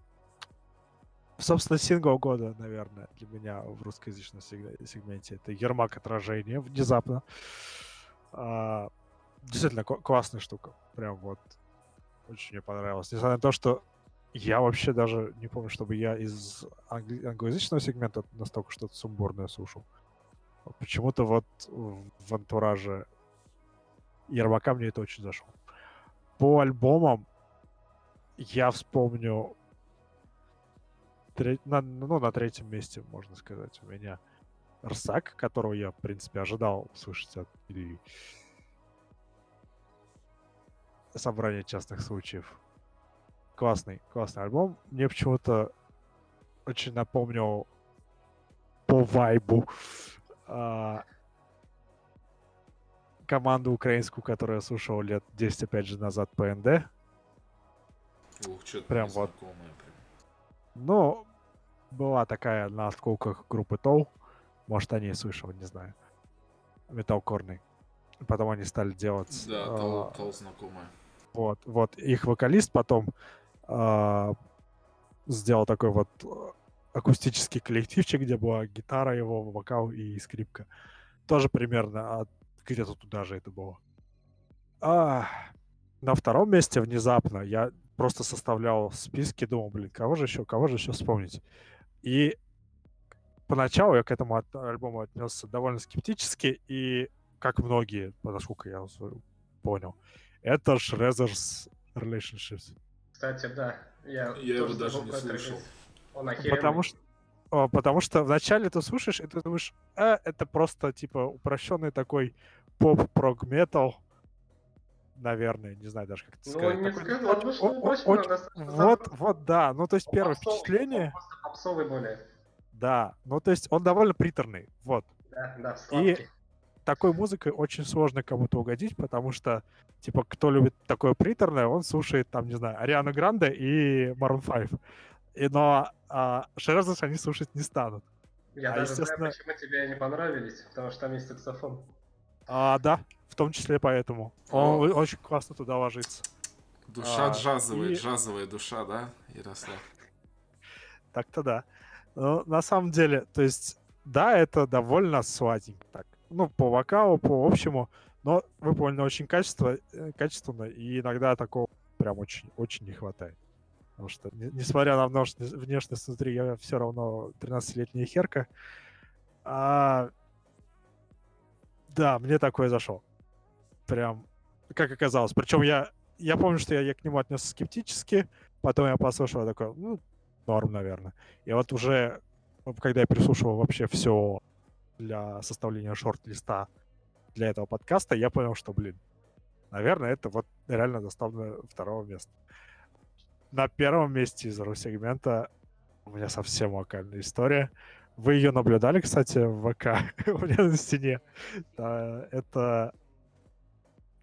Speaker 2: собственно, сингл года, наверное, для меня в русскоязычном сег- сегменте это Ермак отражение внезапно. А, действительно классная штука. Прям вот очень мне понравилось. Несмотря на то, что я вообще даже не помню, чтобы я из англи- англоязычного сегмента настолько что-то сумбурное слушал. Почему-то вот в антураже Ермака мне это очень зашло. По альбомам я вспомню тре- на, ну, на третьем месте, можно сказать, у меня Рсак, которого я, в принципе, ожидал услышать от Ильи. Собрание частных случаев. Классный, классный альбом. Мне почему-то очень напомнил по вайбу а, команду украинскую, которую я слушал лет 10, опять же, назад по НД.
Speaker 1: Ух, что-то
Speaker 2: Прям вот.
Speaker 1: Прям.
Speaker 2: Ну, была такая на осколках группы Тол. Может, они и слышал, не знаю. Металкорный. Потом они стали делать...
Speaker 1: Да,
Speaker 2: а,
Speaker 1: Тол, Тол знакомое.
Speaker 2: Вот, вот. Их вокалист потом а, сделал такой вот а, акустический коллективчик, где была гитара его, вокал и скрипка. Тоже примерно от- где-то туда же это было. А, на втором месте внезапно я просто составлял списки, думал, блин, кого же еще, кого же еще вспомнить. И поначалу я к этому от- альбому отнесся довольно скептически, и как многие, насколько я понял, это Shredders Relationships.
Speaker 3: Кстати, да. Я,
Speaker 1: Я его
Speaker 3: тоже
Speaker 1: даже не слышал.
Speaker 3: Он охеренный.
Speaker 2: Потому что, потому что вначале ты слушаешь, и ты думаешь, а, это просто типа упрощенный такой поп-прог-метал, наверное, не знаю даже как это
Speaker 3: Ну,
Speaker 2: сказать.
Speaker 3: не
Speaker 2: Такой
Speaker 3: сказал бы,
Speaker 2: очень-
Speaker 3: что
Speaker 2: о- о-
Speaker 3: очень
Speaker 2: очень-
Speaker 3: много достаточно
Speaker 2: Вот, вот, да. Ну, то есть первое впечатление,
Speaker 3: он просто попсовый более.
Speaker 2: да. Ну, то есть он довольно приторный, вот.
Speaker 3: Да, да, сладкий.
Speaker 2: такой музыкой очень сложно кому-то угодить, потому что, типа, кто любит такое приторное, он слушает, там, не знаю, Ариану Гранде и Maroon 5. И, но а, Шерзас они слушать не станут.
Speaker 3: Я
Speaker 2: А,
Speaker 3: даже
Speaker 2: естественно-
Speaker 3: знаю, почему тебе они понравились, потому что там есть саксофон.
Speaker 2: А, да, в том числе поэтому.
Speaker 1: О.
Speaker 2: Он очень классно туда ложится.
Speaker 1: Душа
Speaker 2: А,
Speaker 1: джазовая,
Speaker 2: и-
Speaker 1: джазовая душа, да, Ярослав?
Speaker 2: Так-то да. Но на самом деле, то есть, да, это довольно сладенько так. Ну, по вокалу, по общему, но выполнено очень качество, э, качественно, и иногда такого прям очень, очень не хватает. Потому что, не- несмотря на внешность, внутри, я все равно 13-летняя херка. А, да, мне такое зашел. Прям, как оказалось. Причем я, я помню, что я, я к нему отнесся скептически, потом я послушал, я такой, ну, норм, наверное. И вот уже, когда я переслушивал вообще все для составления шорт-листа для этого подкаста, я понял, что, блин, наверное, это вот реально достойно второго места. На первом месте из ру-сегмента у меня совсем локальная история. Вы ее наблюдали, кстати, в ВК [laughs] у меня на стене. Да, это...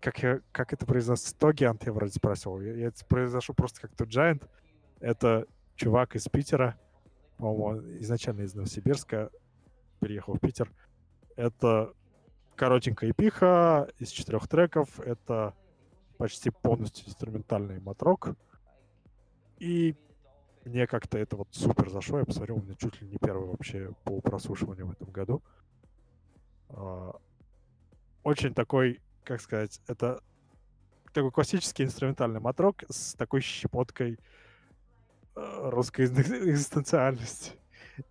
Speaker 2: Как, я, как это произносится? Тогиант, я вроде спросил. Я, я это произношу просто как то Giant. Это чувак из Питера. По-моему, изначально из Новосибирска. Переехал в Питер. Это коротенькая эпиха из четырех треков. Это почти полностью инструментальный матрок. И мне как-то это вот супер зашло. Я посмотрел, у меня чуть ли не первый вообще по прослушиванию в этом году. А, Очень такой, как сказать, это такой классический инструментальный матрок с такой щепоткой русской экзистен- [laughs] экзистенциальности.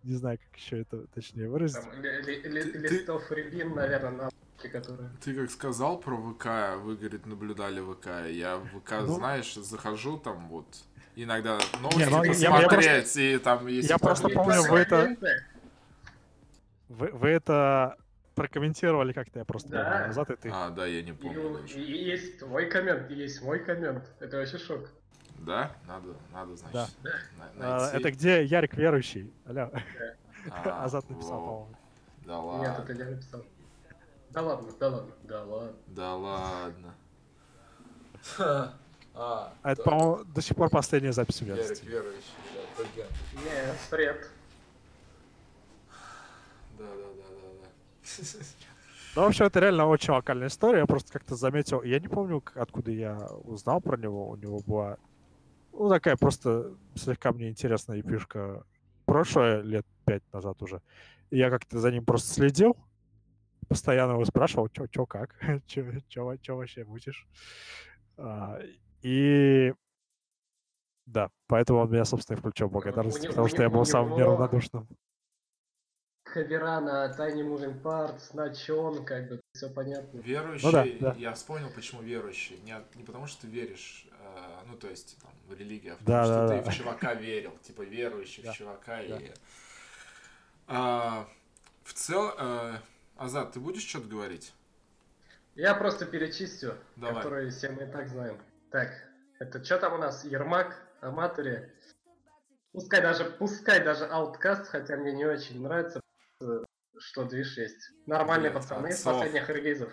Speaker 2: Не знаю, как еще это точнее выразить.
Speaker 3: Там ли- ли- ли-
Speaker 1: Ты- ты-
Speaker 3: листов рябин, наверное, на которые...
Speaker 1: Ты как сказал про ВК, вы, говорит, наблюдали ВК. Я в ВК,
Speaker 2: Ну.
Speaker 1: знаешь, захожу там вот, иногда новости
Speaker 2: ну, я- я
Speaker 1: посмотреть, и там есть...
Speaker 2: я просто помню, вы это- Вы, вы это прокомментировали как-то, я просто
Speaker 3: Да.
Speaker 2: назад, и ты...
Speaker 1: А, да, я не помню
Speaker 3: и есть твой коммент, есть мой коммент. Это вообще шок.
Speaker 1: Да? Надо, надо, значит, на-
Speaker 2: А,
Speaker 1: найти.
Speaker 2: это где Ярик верующий? Алло, [laughs]
Speaker 1: А,
Speaker 2: Азат написал,
Speaker 1: во,
Speaker 2: по-моему.
Speaker 1: Да
Speaker 3: Нет, это
Speaker 1: ладно,
Speaker 3: я написал. Да ладно, да ладно, да ладно.
Speaker 1: да ладно. [laughs] А,
Speaker 2: А это, по-моему, до сих пор последняя запись у меня.
Speaker 1: Ярик верующий, да, Тоген.
Speaker 3: Не, бред.
Speaker 1: Да, да, да, да, да. [laughs]
Speaker 2: Ну, вообще, это реально очень локальная история. Я просто как-то заметил. Я не помню, к- откуда я узнал про него. У него была, ну, такая просто слегка мне интересная эпишка прошлое, лет пять назад уже. И я как-то за ним просто следил. Постоянно его спрашивал, чё, чё как, [laughs] чё, чё, во- чё вообще мутишь. А, и да, поэтому он меня, собственно, и включил в благодарность,
Speaker 3: него-
Speaker 2: потому
Speaker 3: у
Speaker 2: что я был самым неравнодушным.
Speaker 3: Кавера на Tiny Moving Parts, на Чон, как бы, все понятно.
Speaker 1: Верующий,
Speaker 2: Ну да, да.
Speaker 1: я вспомнил, почему верующий. Не, не потому, что ты веришь, э, ну, то есть, там, в религию, а потому
Speaker 2: Да,
Speaker 1: что
Speaker 2: да,
Speaker 1: ты
Speaker 2: да.
Speaker 1: в чувака верил, типа, верующий
Speaker 2: Да,
Speaker 1: в чувака.
Speaker 2: да.
Speaker 1: И... А, в целом, Азат, ты будешь что-то говорить?
Speaker 3: Я просто перечистю,
Speaker 1: Давай.
Speaker 3: которые все мы и так знаем. Так, это что там у нас? Ермак, Аматори. Пускай даже, пускай даже Outcast, хотя мне не очень нравится, э, что движ есть. Нормальные
Speaker 1: Блин,
Speaker 3: пацаны из
Speaker 1: отцов.
Speaker 3: последних релизов.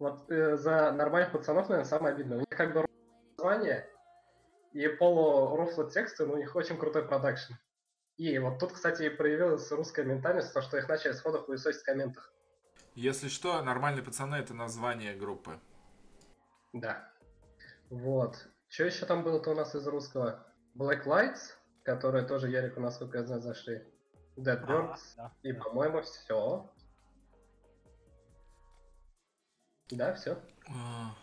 Speaker 3: Вот э, за нормальных пацанов, наверное, самое обидное. У них как бы название и полурофлы тексты, но у них очень крутой продакшн. И вот тут, кстати, и проявилась русская ментальность, то, что их начали сходу хуесосить в комментах.
Speaker 1: Если что, нормальные пацаны это название группы.
Speaker 3: Да. Вот. Что еще там было-то у нас из русского? Black Lights, которые тоже Ярику, насколько я знаю, зашли. Dead Birds.
Speaker 2: да,
Speaker 3: И,
Speaker 2: да.
Speaker 3: по-моему, все. Да, все.
Speaker 1: А,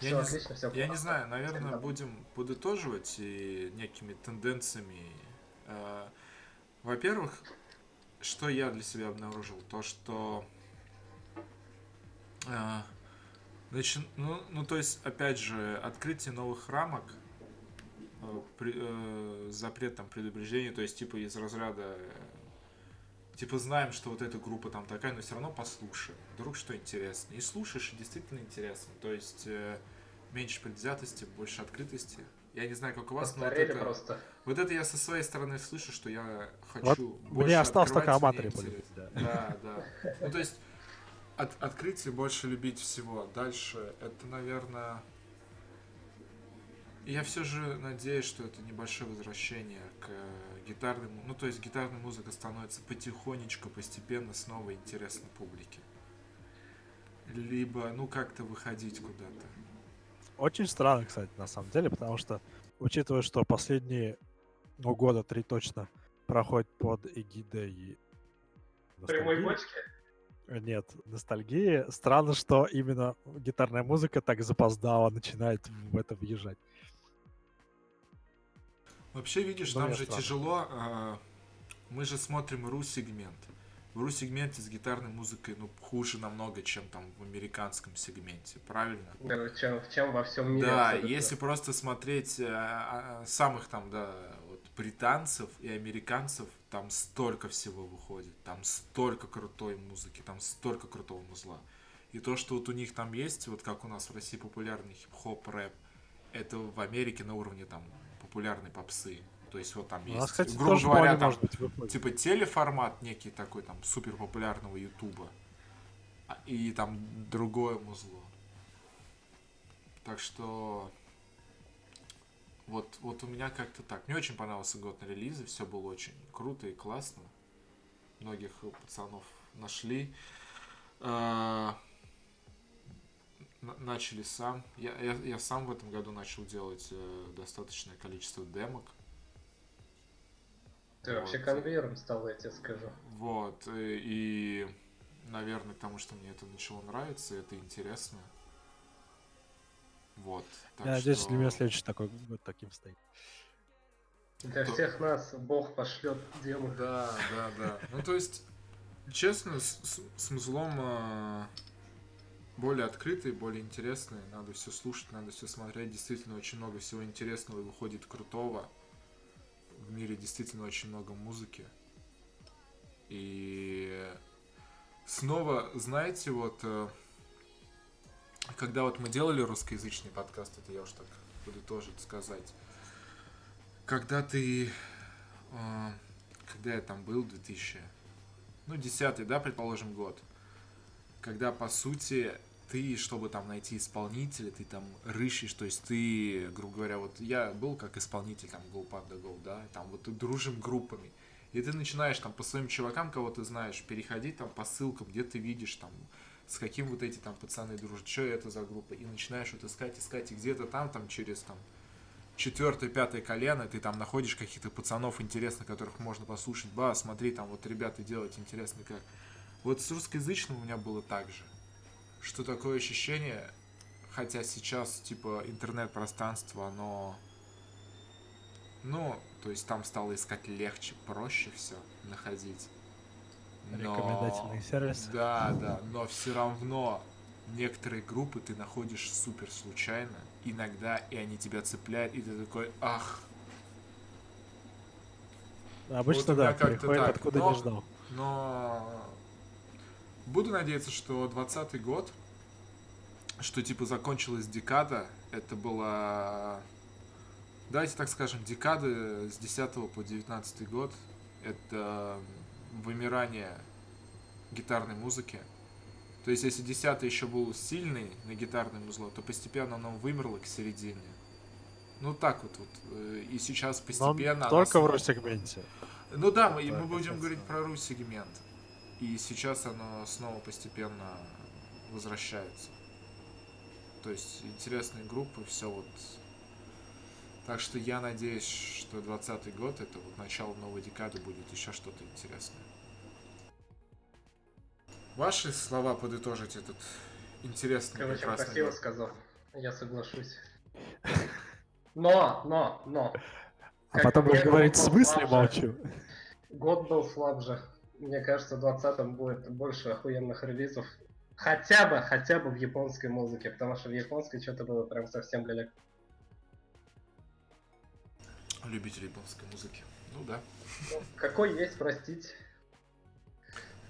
Speaker 1: Я
Speaker 3: Все
Speaker 1: не,
Speaker 3: отлично, все.
Speaker 1: Я не знаю, наверное,
Speaker 3: Всем
Speaker 1: будем подытоживать и некими тенденциями. Э, Во-первых, что я для себя обнаружил, то что э, начи- ну, ну, то есть, опять же, открытие новых рамок, э, при- э, запрет там предупреждения, то есть, типа, из разряда типа знаем, что вот эта группа там такая, но все равно послушаем. Вдруг что интересно. И слушаешь, и действительно интересно. То есть э, меньше предвзятости, больше открытости. Я не знаю, как у вас, но вот
Speaker 3: Постарели
Speaker 1: это,
Speaker 3: просто.
Speaker 1: вот это я со своей стороны слышу, что я
Speaker 2: Вот
Speaker 1: хочу больше
Speaker 2: Мне осталось только
Speaker 1: интересно.
Speaker 2: да.
Speaker 1: Да, да. Ну, то есть, от, открыть и больше любить всего. Дальше, это, наверное... Я все же надеюсь, что это небольшое возвращение к гитарной... му- Ну, то есть, гитарная музыка становится потихонечку, постепенно снова интересна публике. Либо, ну, как-то выходить куда-то.
Speaker 2: Очень странно, кстати, на самом деле, потому что, учитывая, что последние, ну, года три точно проходят под эгидой
Speaker 3: Прямой бочки?
Speaker 2: Нет, ностальгии. Странно, что именно гитарная музыка так запоздала начинает в это въезжать.
Speaker 1: Вообще, видишь,
Speaker 2: Ну,
Speaker 1: нам же
Speaker 2: странно.
Speaker 1: тяжело. а, Мы же смотрим ру-сегмент. В ру-сегменте с гитарной музыкой, ну, хуже намного, чем там в американском сегменте, правильно?
Speaker 3: Да, чем, чем во всем мире.
Speaker 1: Да,
Speaker 3: абсолютно.
Speaker 1: если просто смотреть э, а, а, самых там, да, вот британцев и американцев, там столько всего выходит, там столько крутой музыки, там столько крутого музла. И то, что вот у них там есть, вот как у нас в России популярный хип-хоп, рэп, это в Америке на уровне там популярной попсы. То есть вот там
Speaker 2: У
Speaker 1: есть,
Speaker 2: нас, кстати,
Speaker 1: грубо говоря, там
Speaker 2: может быть
Speaker 1: типа телеформат некий такой там супер популярного ютуба. А- и там другое музло. Так что вот вот у меня как-то так. Мне очень понравился год на релизы все было очень круто и классно. Многих пацанов нашли. А, начали сам я, я, я сам в этом году начал делать э, достаточное количество демок
Speaker 3: Ты вообще
Speaker 1: Вот.
Speaker 3: конвейером стал, я тебе скажу.
Speaker 1: Вот, э, и, наверное, потому что мне это начало нравиться, это интересно. Вот. так
Speaker 2: Я надеюсь,
Speaker 1: что-
Speaker 2: для меня следующий такой год таким стоит.
Speaker 3: Для
Speaker 1: То-
Speaker 3: всех нас Бог пошлет демы.
Speaker 1: Да, да, да. Ну, то есть, честно, с, с, с музлом э, более открытый, более интересный. Надо все слушать, надо все смотреть. Действительно, очень много всего интересного выходит крутого. В мире действительно очень много музыки. И снова, знаете, вот э, когда вот мы делали русскоязычный подкаст, это я уж так буду тоже сказать. Когда ты а, когда я там был, 2000, ну, 10 да, предположим, год, когда, по сути, ты, чтобы там найти исполнителя, ты там рыщешь, то есть ты, грубо говоря, вот я был как исполнитель, там, Go Panda Go, да, там вот дружим группами, и ты начинаешь там по своим чувакам, кого ты знаешь, переходить там по ссылкам, где ты видишь там, с каким вот эти там пацаны дружат, что это за группа, и начинаешь вот искать, искать, и где-то там, там через там четвертое, пятое колено, ты там находишь каких-то пацанов интересных, которых можно послушать. Ба, смотри, там вот ребята делают интересно как. Вот с русскоязычным у меня было так же. Что такое ощущение, хотя сейчас, типа, интернет-пространство, оно... Ну, то есть там стало искать легче, проще все находить. Но-
Speaker 2: Рекомендательный сервис.
Speaker 1: Да, да, но все равно некоторые группы ты находишь супер случайно, иногда, и они тебя цепляют, и ты такой, ах,
Speaker 2: Обычно,
Speaker 1: меня
Speaker 2: да, приходит
Speaker 1: так,
Speaker 2: откуда
Speaker 1: но-
Speaker 2: не ждал.
Speaker 1: но буду надеяться, что 20 год, что типа закончилась декада, это была, давайте так скажем, декада с 10 по 19 год, это вымирание гитарной музыки. То есть, если 10 еще был сильный на гитарное музло, то постепенно оно вымерло к середине. Ну так вот, вот. э, И сейчас
Speaker 2: Но
Speaker 1: постепенно... оно
Speaker 2: только в Росегменте.
Speaker 1: ну да, мы, мы будем говорить про ру-сегмент. И сейчас оно снова постепенно возвращается. То есть интересные группы, все вот. Так что я надеюсь, что 20 год, это вот начало новой декады, будет еще что-то интересное. Ваши слова подытожить этот интересный,
Speaker 3: Короче,
Speaker 1: прекрасный
Speaker 3: красиво
Speaker 1: год.
Speaker 3: сказал. Я соглашусь. Но, но, но.
Speaker 2: А
Speaker 3: Как
Speaker 2: потом будешь говорить, в
Speaker 3: год был
Speaker 2: смысле молчу?
Speaker 3: Год был слабже. Мне кажется, в 20-м будет больше охуенных релизов. Хотя бы, хотя бы в японской музыке, потому что в японской что-то было прям совсем ляляк.
Speaker 1: Любитель японской музыки. Ну да.
Speaker 3: Ну, Какой есть, простить.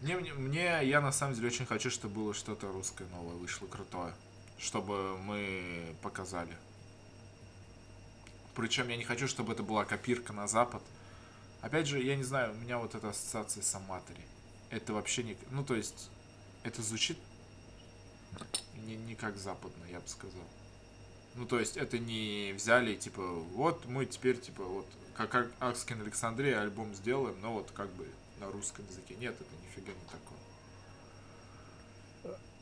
Speaker 1: Мне, мне, мне- я на самом деле очень хочу, чтобы было что-то русское новое вышло крутое. чтобы мы показали. Причем я не хочу, чтобы это была копирка на Запад. Опять же, я не знаю, у меня вот эта ассоциация с Аматори. Это вообще не... Ну, то есть, это звучит не, не как западно, я бы сказал. Ну, то есть, это не взяли, типа, вот мы теперь, типа, вот, как Ак- Акскин Александрия альбом сделаем, но вот как бы на русском языке. Нет, это нифига не такое.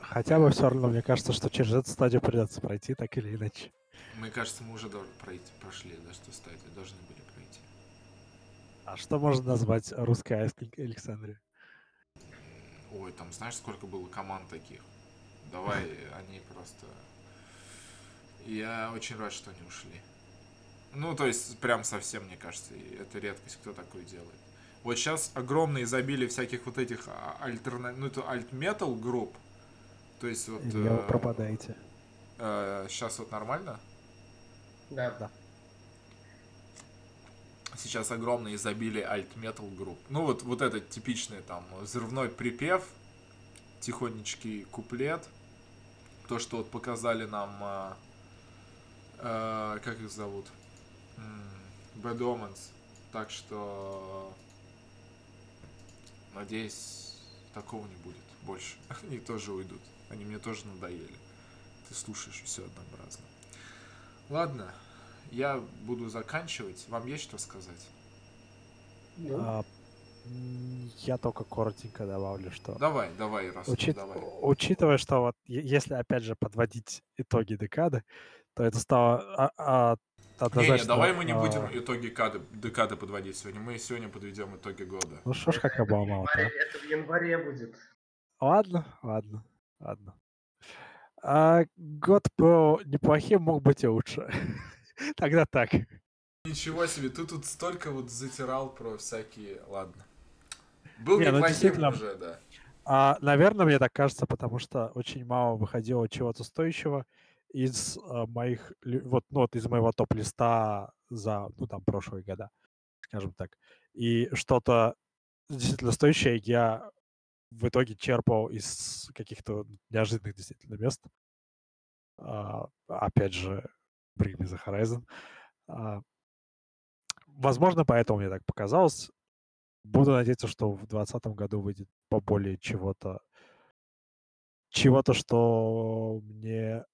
Speaker 2: Хотя бы все равно, мне кажется, что через эту стадию придется пройти, так или иначе.
Speaker 1: Мне кажется, мы уже прошли, да, что стадию, должны были пройти.
Speaker 2: А что можно назвать русской Айской Александре?
Speaker 1: Ой, там знаешь, сколько было команд таких? Давай, [laughs] они просто... Я очень рад, что они ушли. Ну, то есть, прям совсем, мне кажется, это редкость, кто такое делает. Вот сейчас огромное изобилие всяких вот этих альтерна... ну, это альт-метал групп. То есть вот...
Speaker 2: Или вы
Speaker 1: э,
Speaker 2: пропадаете?
Speaker 1: э, сейчас вот нормально?
Speaker 3: Да.
Speaker 2: Да.
Speaker 1: Сейчас огромное изобилие альт-метал групп. Ну вот, вот этот типичный там взрывной припев, тихонечкий куплет. То, что вот показали нам, а, а, как их зовут? Bad Omens. Так что, надеюсь, такого не будет больше. [laughs] Они тоже уйдут. Они мне тоже надоели. Ты слушаешь все однообразно. Ладно, я буду заканчивать. Вам есть что сказать?
Speaker 3: Ну,
Speaker 2: А, м, Я только коротенько добавлю, что
Speaker 1: Давай, давай, раз
Speaker 2: учит-
Speaker 1: давай.
Speaker 2: учитывая, что вот если опять же подводить итоги декады, то это стало а- а-
Speaker 1: Не,
Speaker 2: однозначно...
Speaker 1: не, давай мы не
Speaker 2: а,
Speaker 1: будем итоги кады, декады подводить сегодня. Мы сегодня подведем итоги года.
Speaker 2: Ну что ж, как Обама.
Speaker 3: в январе- это в январе будет.
Speaker 2: Ладно, ладно, ладно. А, год был неплохим, мог быть и лучше. [laughs] [laughs] Тогда так.
Speaker 1: Ничего себе, ты тут столько вот затирал про всякие... Ладно. Был
Speaker 2: Не, ну
Speaker 1: неплохим уже, да.
Speaker 2: А, наверное, мне так кажется, потому что очень мало выходило чего-то стоящего из а, моих, вот, ну, вот из моего топ-листа за, ну, там, прошлые года, скажем так. И что-то действительно стоящее я в итоге черпал из каких-то неожиданных действительно мест. А, опять же, Bring Me The Horizon. А, возможно, поэтому мне так показалось. Буду надеяться, что в 2020 году выйдет поболее чего-то, чего-то, что мне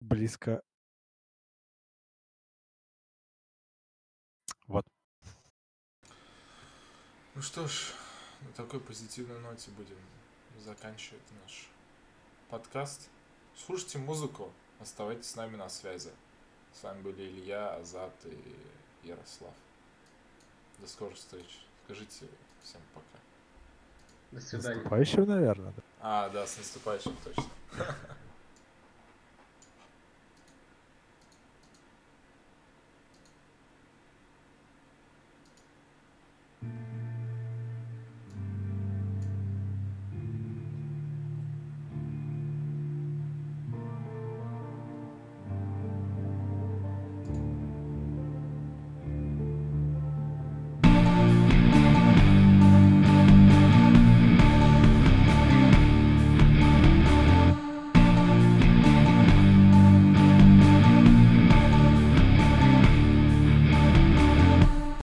Speaker 2: близко. Вот.
Speaker 1: Ну что ж, на такой позитивной ноте будем заканчивать наш подкаст. Слушайте музыку, оставайтесь с нами на связи. С вами были Илья, Азат и Ярослав. До скорых встреч. Скажите всем пока.
Speaker 3: До свидания.
Speaker 2: Наступающего, наверное.
Speaker 1: А, да, с наступающим точно. [laughs]